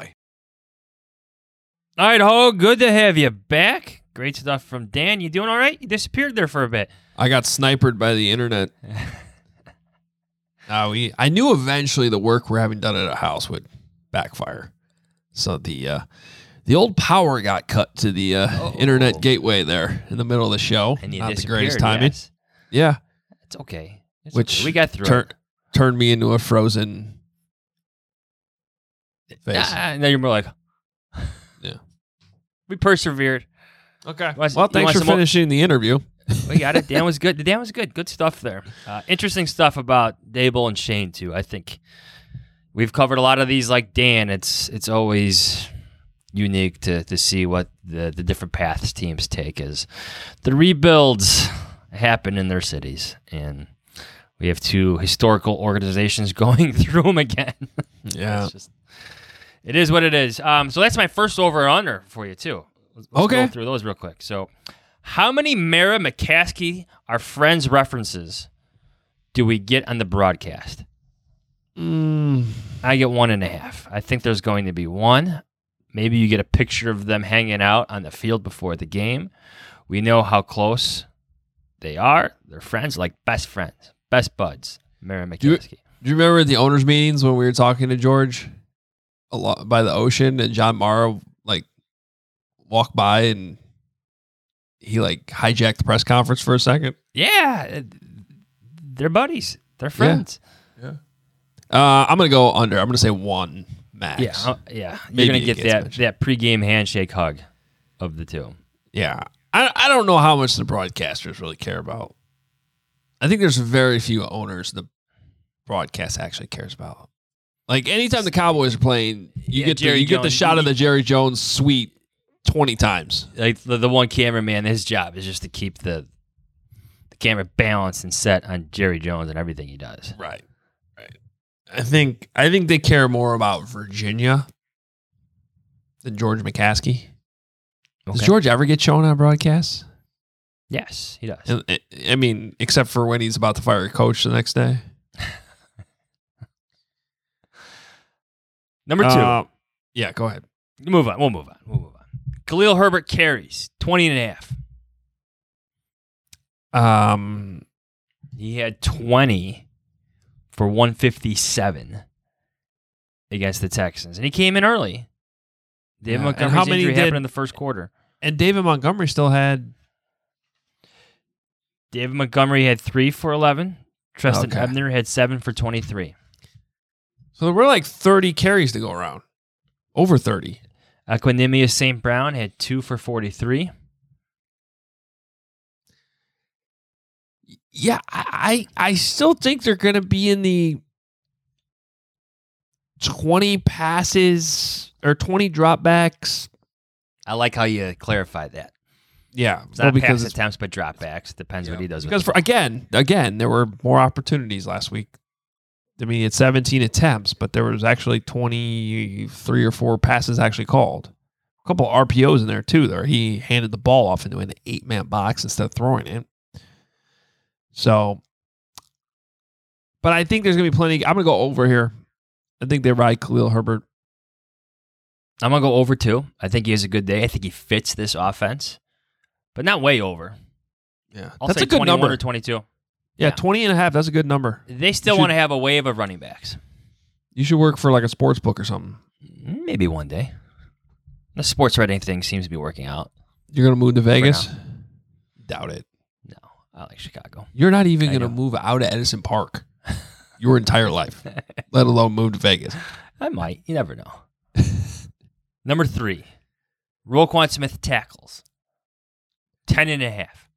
All right ho good to have you back great stuff from dan you doing all right you disappeared there for a bit I got sniped by the internet. uh, we I knew eventually the work we're having done at a house would backfire. So the uh, the old power got cut to the uh, internet gateway there in the middle of the show. and you Not the greatest timing. yes. Yeah, it's okay It's which okay. we got through tur- turned me into a frozen face. Ah, now you're more like. We persevered Okay. Was- well, thanks for some more- finishing the interview. we got it. Dan was good. The Dan was good. Good stuff there. Uh, interesting stuff about Daboll and Schoen too. I think we've covered a lot of these. Like Dan, it's it's always unique to to see what the the different paths teams take as the rebuilds happen in their cities, and we have two historical organizations going through them again. Yeah. It's just- it is what it is. Um, so that's my first over and under for you too. Let's, let's Okay. go through those real quick. So, how many Mara McCaskey, our friends' references, do we get on the broadcast? Mm, I get one and a half. I think there's going to be one. Maybe you get a picture of them hanging out on the field before the game. We know how close they are. They're friends, like best friends, best buds. Mara do, you, McCaskey. do you remember the owners' meetings when we were talking to George a lot by the ocean and John Mara like walked by and he like hijacked the press conference for a second? Yeah, uh, they're buddies. They're friends. Yeah. Uh, I'm gonna go under. I'm gonna say one max. Yeah, uh, yeah. Maybe You're gonna get that mentioned. that pregame handshake hug of the two. Yeah. I I don't know how much the broadcasters really care about. I think there's very few owners the broadcast actually cares about. Like anytime the Cowboys are playing, you Yeah, get the, Jerry you get the shot of the Jerry Jones suite twenty times. Like the, the one cameraman, his job is just to keep the the camera balanced and set on Jerry Jones and everything he does. Right. Right. I think I think they care more about Virginia than George McCaskey. Does George ever get shown on broadcast? Yes, he does. I mean, except for when he's about to fire a coach the next day. Number two. Uh, yeah, go ahead. Move on. We'll move on. We'll move on. Khalil Herbert carries 20 and a half. Um, He had 20 for 157 against the Texans. And he came in early. David Yeah, Montgomery's how many injury did- happened in the first quarter. and David Montgomery still had David Montgomery had three for 11. Trestan Okay. Ebner had seven for 23. So there were like thirty carries to go around, over thirty. Equanimous St. Brown had two for 43. Yeah, I I, still think they're going to be in the twenty passes or twenty dropbacks. I like how you clarify that. Yeah, It's well, not because pass it's attempts, but dropbacks. Depends what he does. because for again, again, there were more opportunities last week. I mean, it's 17 attempts, but there was actually 23 or four passes actually called. A couple of RPOs in there too. There, he handed the ball off into an eight-man box instead of throwing it. So, but I think there's gonna be plenty. I'm gonna go over here. I think they ride Khalil Herbert. I'm gonna go over too. I think he has a good day. I think he fits this offense, but not way over. Yeah, I'll that's say a good number. or 22. Yeah, Yeah. 20 and a half. That's a good number. They still should- want to have a wave of running backs. You should work for like a sports book or something. Maybe one day. The sports writing thing seems to be working out. You're gonna move to Vegas? Doubt it. No, I like Chicago. You're not even going to move out of Edison Park your entire life, let alone move to Vegas. I might. You never know. Number three, Roquan Smith tackles. Ten and a half.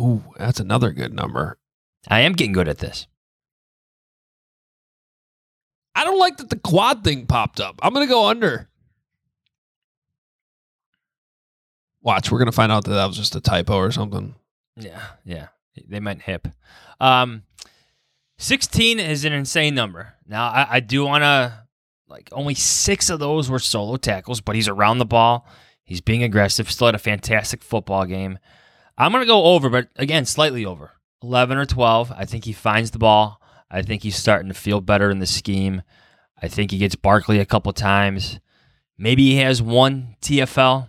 Ooh, that's another good number. I am getting good at this. I don't like that the quad thing popped up. I'm going to go under. Watch, we're going to find out that that was just a typo or something. Yeah, yeah. They meant hip. Um, 16 is an insane number. Now, I, I do want to, like, only six of those were solo tackles, but he's around the ball. He's being aggressive. Still had a fantastic football game. I'm going to go over, but again, slightly over. 11 or 12. I think he finds the ball. I think he's starting to feel better in the scheme. I think he gets Barkley a couple times. Maybe he has one TFL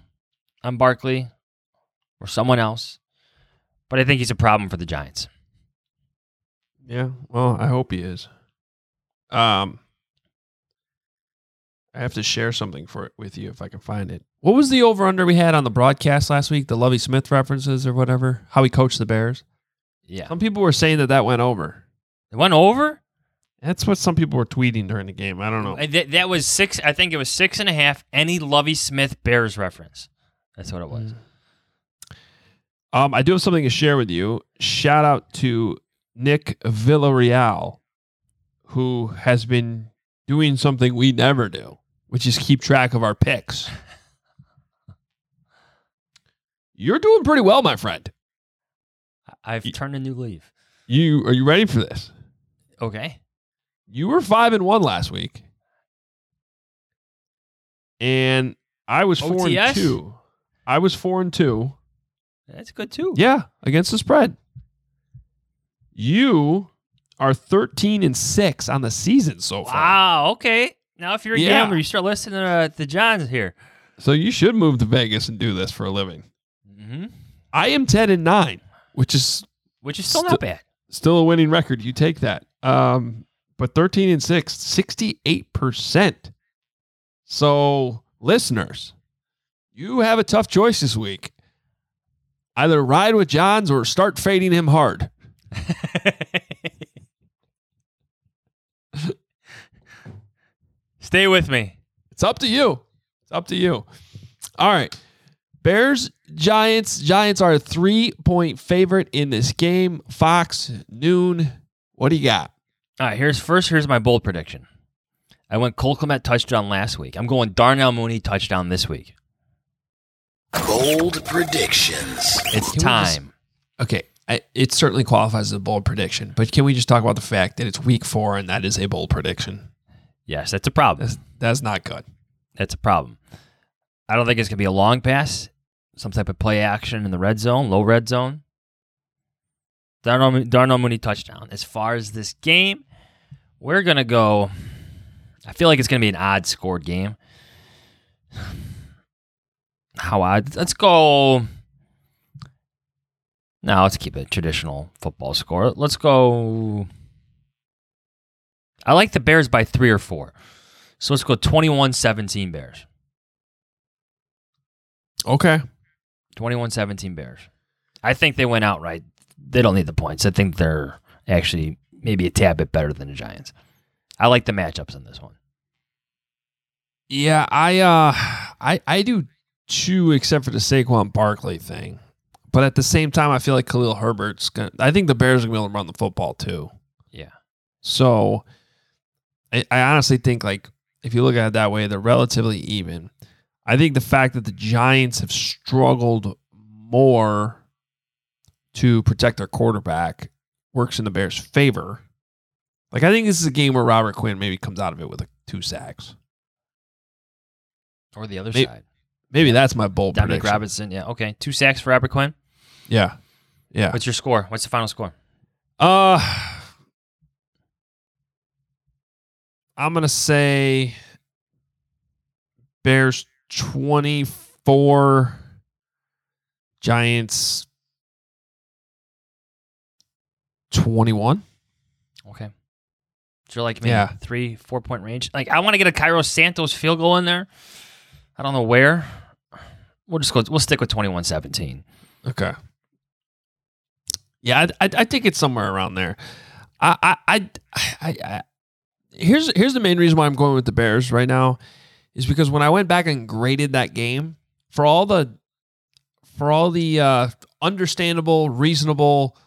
on Barkley or someone else. But I think he's a problem for the Giants. Yeah, well, I hope he is. Um, I have to share something for it with you if I can find it. What was the over under we had on the broadcast last week? The Lovie Smith references or whatever? How he coached the Bears? Yeah. Some people were saying that that went over. It went over? That's what some people were tweeting during the game. I don't know. Uh, That, that was six. I think it was six and a half. Any Lovie Smith Bears reference. That's what it was. Um, I do have something to share with you. Shout out to Nick Villarreal, who has been doing something we never do, which is keep track of our picks. You're doing pretty well, my friend. I've turned a new leaf. You are you ready for this? Okay. You were five and one last week, and I was four and two. I was four and two. That's good too. Yeah, against the spread. You are 13 and 6 on the season so far. Wow. Okay. Now, if you're a Yeah. gambler, you start listening to uh, the Jahns here. So you should move to Vegas and do this for a living. Mm-hmm. I am 10 and 9, which is Which is still Sti- not bad. still a winning record. You take that. Um, but 13 and 6, 68%. So, listeners, you have a tough choice this week. Either ride with Jahns or start fading him hard. Stay with me. It's up to you. It's up to you. All right. Bears, Giants. Giants are a three point favorite in this game. Fox, noon. What do you got? All right. Here's first. Here's my bold prediction. I went Cole Kmet touchdown last week. I'm going Darnell Mooney touchdown this week. Bold predictions. It's Can we just- time. Okay, I, it certainly qualifies as a bold prediction, but can we just talk about the fact that it's week four and that is a bold prediction? Yes, that's a problem. That's, that's not good. That's a problem. I don't think it's going to be a long pass, some type of play action in the red zone, low red zone. Darnell, Darnell Mooney touchdown. As far as this game, we're going to go. I feel like it's going to be an odd scored game. How odd? Let's go. No, let's keep it traditional football score. Let's go. I like the Bears by three or four. So let's go 21 17 Bears. Okay. 21 17 Bears. I think they went outright. They don't need the points. I think they're actually maybe a tad bit better than the Giants. I like the matchups in this one. Yeah, I uh I I do too, except for the Saquon Barkley thing. But at the same time, I feel like Khalil Herbert's gonna I think the Bears are gonna be able to run the football too. Yeah. So I, I honestly think like if you look at it that way, they're relatively even. I think the fact that the Giants have struggled more to protect their quarterback works in the Bears' favor. Like I think this is a game where Robert Quinn maybe comes out of it with like two sacks. Or the other May- side. Maybe that's my bold Dominique prediction. Robinson. Yeah. Okay. Two sacks for Robert Quinn. Yeah. Yeah. What's your score? What's the final score? Uh I'm gonna say Bears 24 Giants 21. Okay. So like maybe Yeah. three, four point range. Like I want to get a Cairo Santos field goal in there. I don't know where. We'll just go. We'll stick with 21-17. Okay. Yeah, I, I, I think it's somewhere around there. I, I, I, I, here's here's the main reason why I'm going with the Bears right now, is because when I went back and graded that game for all the, for all the uh, understandable, reasonable,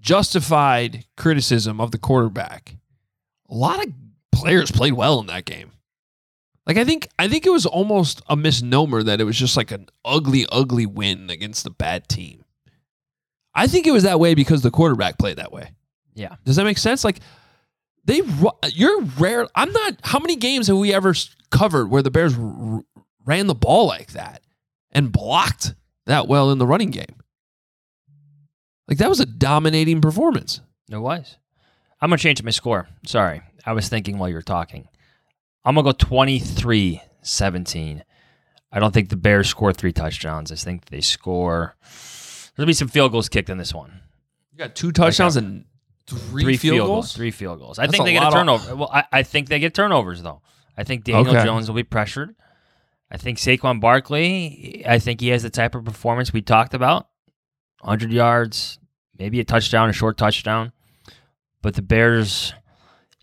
justified criticism of the quarterback, a lot of players played well in that game. Like I think I think it was almost a misnomer that it was just like an ugly, ugly win against a bad team. I think it was that way because the quarterback played that way. Yeah. Does that make sense? Like they, you're rare. I'm not. How many games have we ever covered where the Bears r- ran the ball like that and blocked that well in the running game? Like that was a dominating performance. It was. I'm gonna change my score. Sorry, I was thinking while you were talking. I'm gonna go 23-17. I don't think the Bears score three touchdowns. I think they score. There'll be some field goals kicked in this one. You got two touchdowns uh, and three, field, goals. Three field goals. I That's think they get a lot of- turnover. Well, I, I think they get turnovers though. I think Daniel Okay. Jones will be pressured. I think Saquon Barkley. I think he has the type of performance we talked about. 100 yards, maybe a touchdown, a short touchdown. But the Bears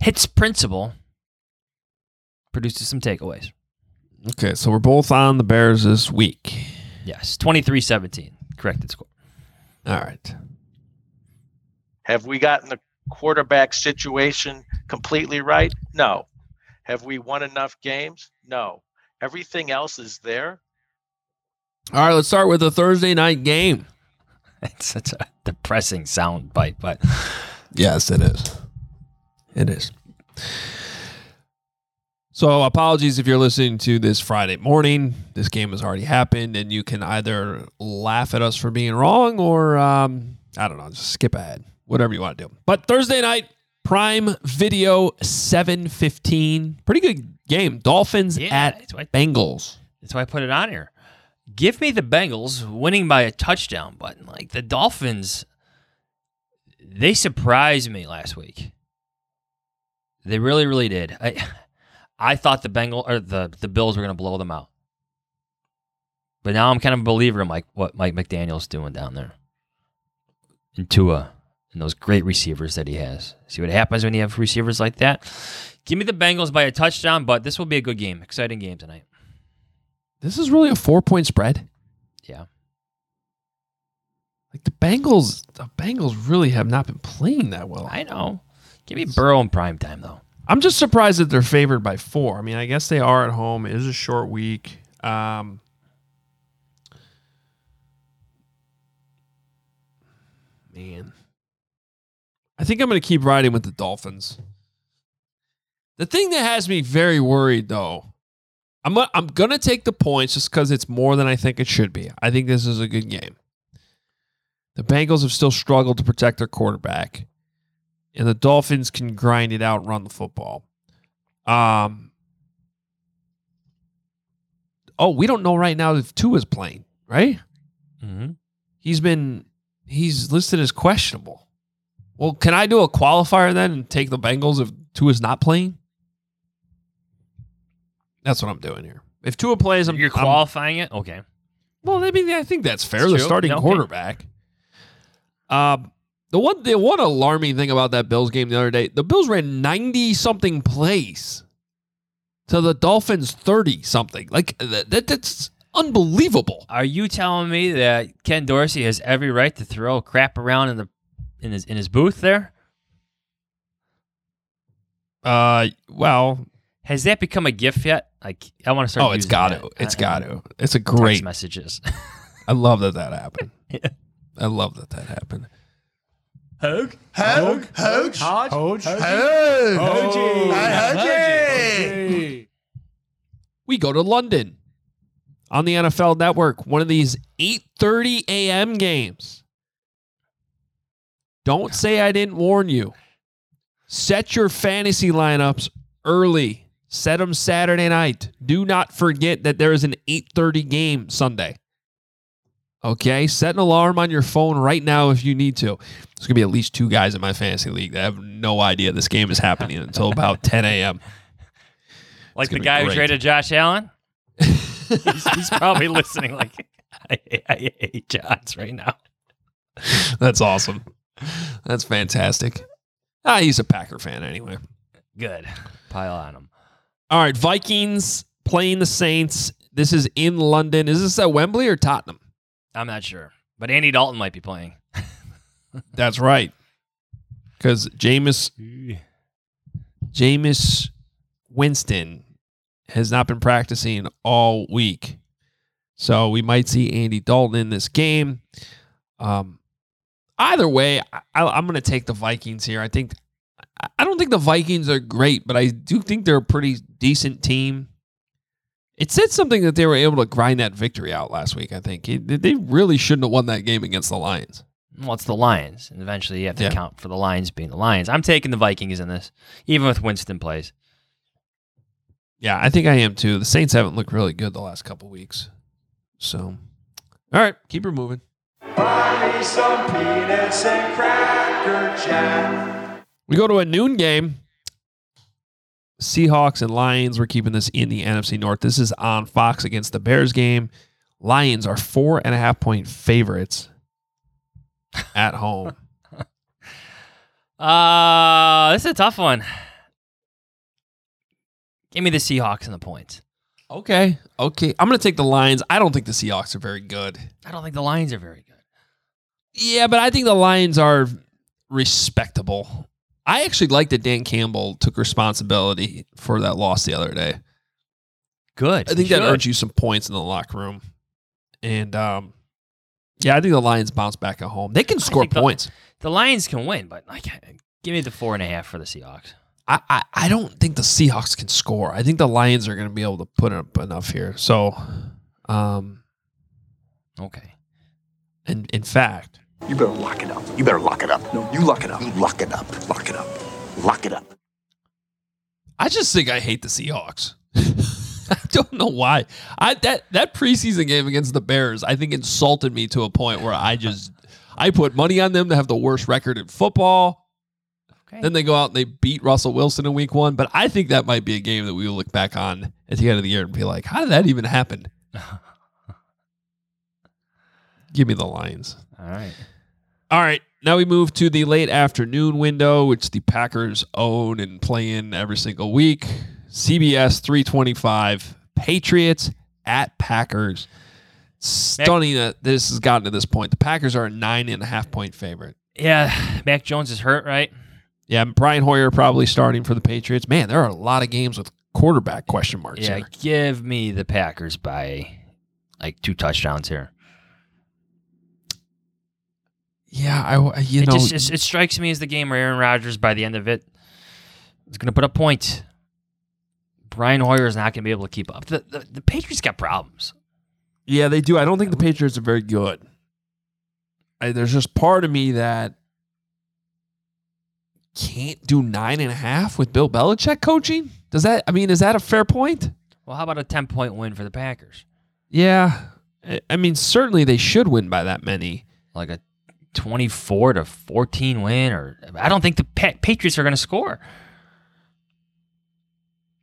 hits principle produces some takeaways. Okay, so we're both on the Bears this week. Yes, 23-17. Corrected score. All right. Have we gotten the quarterback situation completely right? No. Have we won enough games? No. Everything else is there. All right, let's start with the Thursday night game. It's such a depressing sound bite, but Yes, it is. It is. So, apologies if you're listening to this Friday morning. This game has already happened, and you can either laugh at us for being wrong or, um, I don't know, just skip ahead. Whatever you want to do. But Thursday night, Prime Video 715. Pretty good game. Dolphins Yeah, at that's Bengals. That's why I put it on here. Give me the Bengals winning by a touchdown button. Like the Dolphins, they surprised me last week. They really, really did. I, I thought the Bengal or the the Bills were going to blow them out, but now I'm kind of a believer in like what Mike McDaniel's doing down there, and Tua, and those great receivers that he has. See what happens when you have receivers like that? Give me the Bengals by a touchdown, but this will be a good game. Exciting game tonight. This is really a four point spread. Yeah. Like the Bengals, the Bengals really have not been playing that well. I know. Give me Burrow in prime time though. I'm just surprised that they're favored by four. I mean, I guess they are at home. It is a short week. Um, man, I think I'm going to keep riding with the Dolphins. The thing that has me very worried, though, I'm i I'm going to take the points just because it's more than I think it should be. I think this is a good game. The Bengals have still struggled to protect their quarterback, and the Dolphins can grind it out and run the football. Um. Oh, we don't know right now if Tua is playing, right? Mm-hmm. He's been he's listed as questionable. Well, can I do a qualifier then and take the Bengals if Tua's not playing? That's what I'm doing here. If Tua plays, I'm You're I'm- qualifying it? Okay. well, I mean, I think that's fair. The starting okay. quarterback. Um, the one, the one alarming thing about that Bills game the other day, the Bills ran ninety something plays to the Dolphins thirty something. Like that, that that's unbelievable. Are you telling me that Ken Dorsey has every right to throw crap around in the in his in his booth there? Uh, well, has that become a gift yet? Like, I want to start. Oh, it's using got that, to. It's uh, got to. It's a text great messages. I love that that happened. I love that that happened. Hoge, Hoge, Hoge, Hodge, We go to London on the NFL Network. One of these 8:30 a.m. games. Don't say I didn't warn you. Set your fantasy lineups early. Set them Saturday night. Do not forget that there is an 8:30 game Sunday. Okay, set an alarm on your phone right now if you need to. There's gonna be at least two guys in my fantasy league that have no idea this game is happening until about 10 a.m. like the guy who traded Josh Allen. he's, he's probably listening. Like, I, I hate Josh right now. That's awesome. That's fantastic. Ah, he's a Packer fan anyway. Good. Pile on him. All right, Vikings playing the Saints. This is in London. Is this at Wembley or Tottenham? I'm not sure, but Andy Dalton might be playing. That's right. Because Jameis Jameis Winston has not been practicing all week. So we might see Andy Dalton in this game. Um, either way, I, I'm going to take the Vikings here. I think I- don't think the Vikings are great, but I do think they're a pretty decent team. It said something that they were able to grind that victory out last week. I think It- they really shouldn't have won that game against the Lions. Well, it's the Lions, and eventually you have to Yeah. account for the Lions being the Lions. I'm taking the Vikings in this, even with Winston plays. Yeah, I think I am too. The Saints haven't looked really good the last couple weeks. So, all right, keep her moving. Buy me some peanuts and cracker jack. We go to a noon game. Seahawks and Lions. We're keeping this in the NFC North. This is on Fox against the Bears game. Lions are four and a half point favorites at home. Uh, this is a tough one. Give me the Seahawks and the points. okay, okay. I'm going to take the Lions. I don't think the Seahawks are very good. I don't think the Lions are very good. Yeah, but I think the Lions are respectable. I actually like that Dan Campbell took responsibility for that loss the other day. Good. I think that earned you some points in the locker room. And um, yeah, I think the Lions bounce back at home. They can score think the- points. The Lions can win, but like, give me the four and a half for the Seahawks. I, I, I don't think the Seahawks can score. I think the Lions are going to be able to put up enough here. So, um, okay. And in fact, You better lock it up. You better lock it up. No, you lock it up. You lock it up. Lock it up. Lock it up. I just think I hate the Seahawks. I don't know why. I that that preseason game against the Bears, I think insulted me to a point where I just I put money on them to have the worst record in football. Okay. Then they go out and they beat Russell Wilson in week one. But I think that might be a game that we will look back on at the end of the year and be like, how did that even happen? Give me the Lions. All right. All right. Now we move to the late afternoon window, which the Packers own and play in every single week. CBS 325, Patriots at Packers. Stunning that this has gotten to this point. The Packers are a nine and a half point favorite. Yeah, Mac Jones is hurt, right? Yeah, Brian Hoyer probably starting for the Patriots. Man, there are a lot of games with quarterback question marks Yeah, here. give me the Packers by like two touchdowns here. Yeah, I you it know just, just- it strikes me as the game where Aaron Rodgers by the end of it is going to put up points. Brian Hoyer is not going to be able to keep up. The, the the Patriots got problems. Yeah, they do. I don't think the Patriots are very good. I, there's just part of me that can't do nine and a half with Bill Belichick coaching. Does that? I mean, is that a fair point? Well, how about a ten point win for the Packers? Yeah, I- I mean, certainly they should win by that many. Like a twenty four to fourteen win, or I don't think the pa- Patriots are going to score.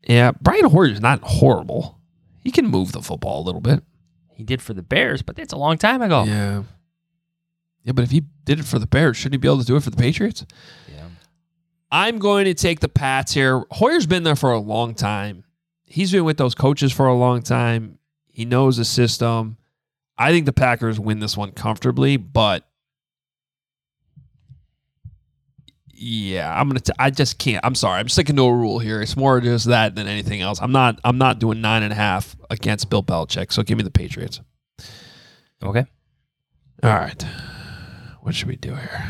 Yeah, Brian Hoyer is not horrible. He can move the football a little bit. He did for the Bears, but that's a long time ago. Yeah. Yeah, but if he did it for the Bears, shouldn't he be able to do it for the Patriots? Yeah. I'm going to take the Pats here. Hoyer's been there for a long time. He's been with those coaches for a long time. He knows the system. I think the Packers win this one comfortably, but yeah, I'm gonna. T- I just can't. I'm sorry. I'm sticking to a rule here. It's more just that than anything else. I'm not. I'm not doing nine and a half against Bill Belichick. So give me the Patriots. Okay. All right. What should we do here?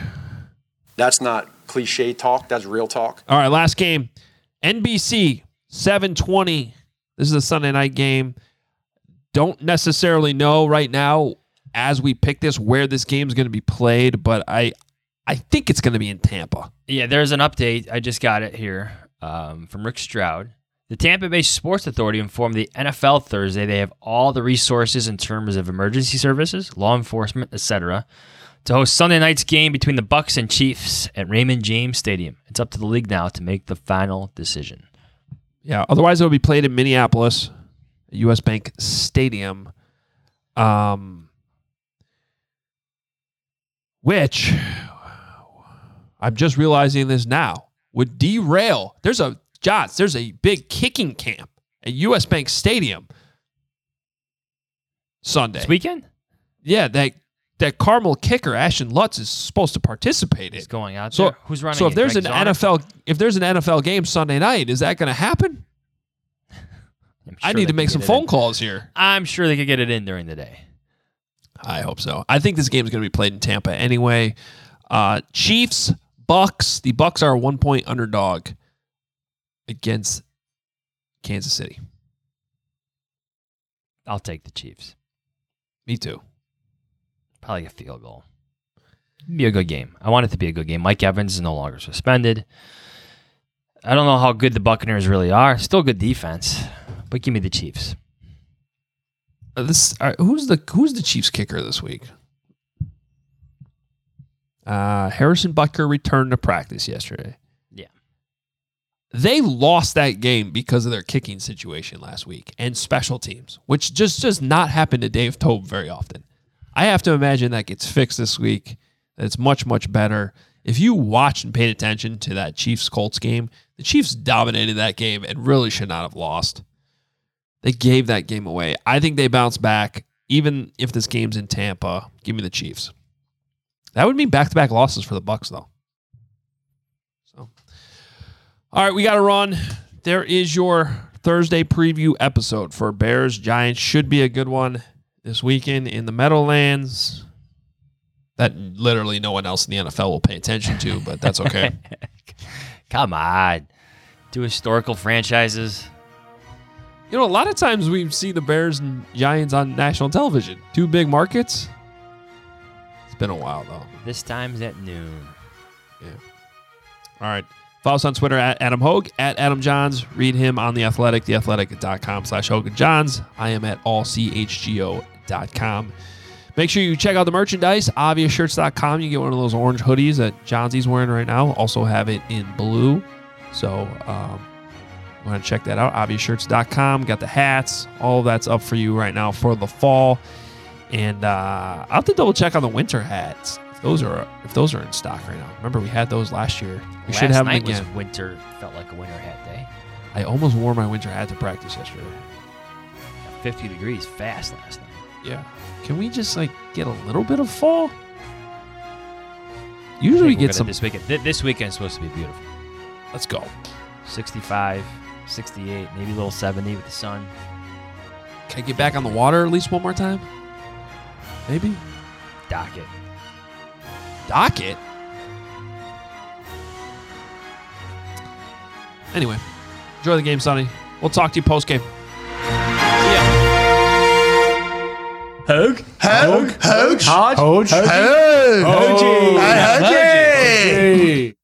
That's not cliche talk. That's real talk. All right, last game. NBC 720. This is a Sunday night game. Don't necessarily know right now as we pick this where this game is going to be played, but I I think it's going to be in Tampa. Yeah, there's an update. I just got it here um, from Rick Stroud. The Tampa Bay Sports Authority informed the NFL Thursday they have all the resources in terms of emergency services, law enforcement, etc., to host Sunday night's game between the Bucs and Chiefs at Raymond James Stadium. It's up to the league now to make the final decision. Yeah, otherwise it will be played in Minneapolis, US Bank Stadium. Um which I'm just realizing this now would derail. There's a Jahns, there's a big kicking camp at US Bank Stadium Sunday. This weekend? Yeah, that that Carmel kicker Ashton Lutz is supposed to participate in. He's going out So there. Who's running So if it? there's Greg an? NFL if there's an NFL game Sunday night, is that going to happen? I need to make some phone in. calls here. I'm sure they could get it in during the day. I hope so. I think this game is going to be played in Tampa anyway. Uh, Chiefs, Bucs. The Bucs are a one point underdog against Kansas City. I'll take the Chiefs. Me too. Probably a field goal. Be a good game. I want it to be a good game. Mike Evans is no longer suspended. I don't know how good the Buccaneers really are. Still good defense, but give me the Chiefs. Uh, this right, who's the who's the Chiefs kicker this week? Uh, Harrison Butker returned to practice yesterday. Yeah. They lost that game because of their kicking situation last week and special teams, which just does not happen to Dave Toub very often. I have to imagine that gets fixed this week. It's much much better. If you watched and paid attention to that Chiefs Colts game, the Chiefs dominated that game and really should not have lost. They gave that game away. I think they bounce back, even if this game's in Tampa. Give me the Chiefs. That would mean back-to-back losses for the Bucs, though. So, all right, we got to run. There is your Thursday preview episode for Bears Giants. Should be a good one this weekend in the Meadowlands. That literally no one else in the NFL will pay attention to, but that's okay. Come on. Two historical franchises. You know, a lot of times we see the Bears and Giants on national television. Two big markets. It's been a while though. This time's at noon. Yeah. All right. Follow us on Twitter at Adam Hoge, at Adam Jahns. Read him on The Athletic, theathletic.com slash Hoge and Jahns. I am at allchgo.com. Make sure you check out the merchandise, obviousshirts.com. You get one of those orange hoodies that Jahnsy's wearing right now. Also have it in blue. So um, want to check that out, obviousshirts.com. Got the hats. All of that's up for you right now for the fall. And uh, I'll have to double check on the winter hats. If those are if those are in stock right now. Remember we had those last year. We Last should have them night again. was winter. Felt like a winter hat day. I almost wore my winter hat to practice yesterday. 50 degrees fast last night. Yeah. Can we just like get a little bit of fall? Usually we I think we're get some. this weekend. Th- This weekend is supposed to be beautiful. Let's go. 65, 68, maybe a little 70 with the sun. Can I get back on the water at least one more time? Maybe. Dock it. docket. Anyway, enjoy the game, Sonny. We'll talk to you post game. Hoge? Hoge? Hoge? Hodge? Hoge? Hoge? Hoge?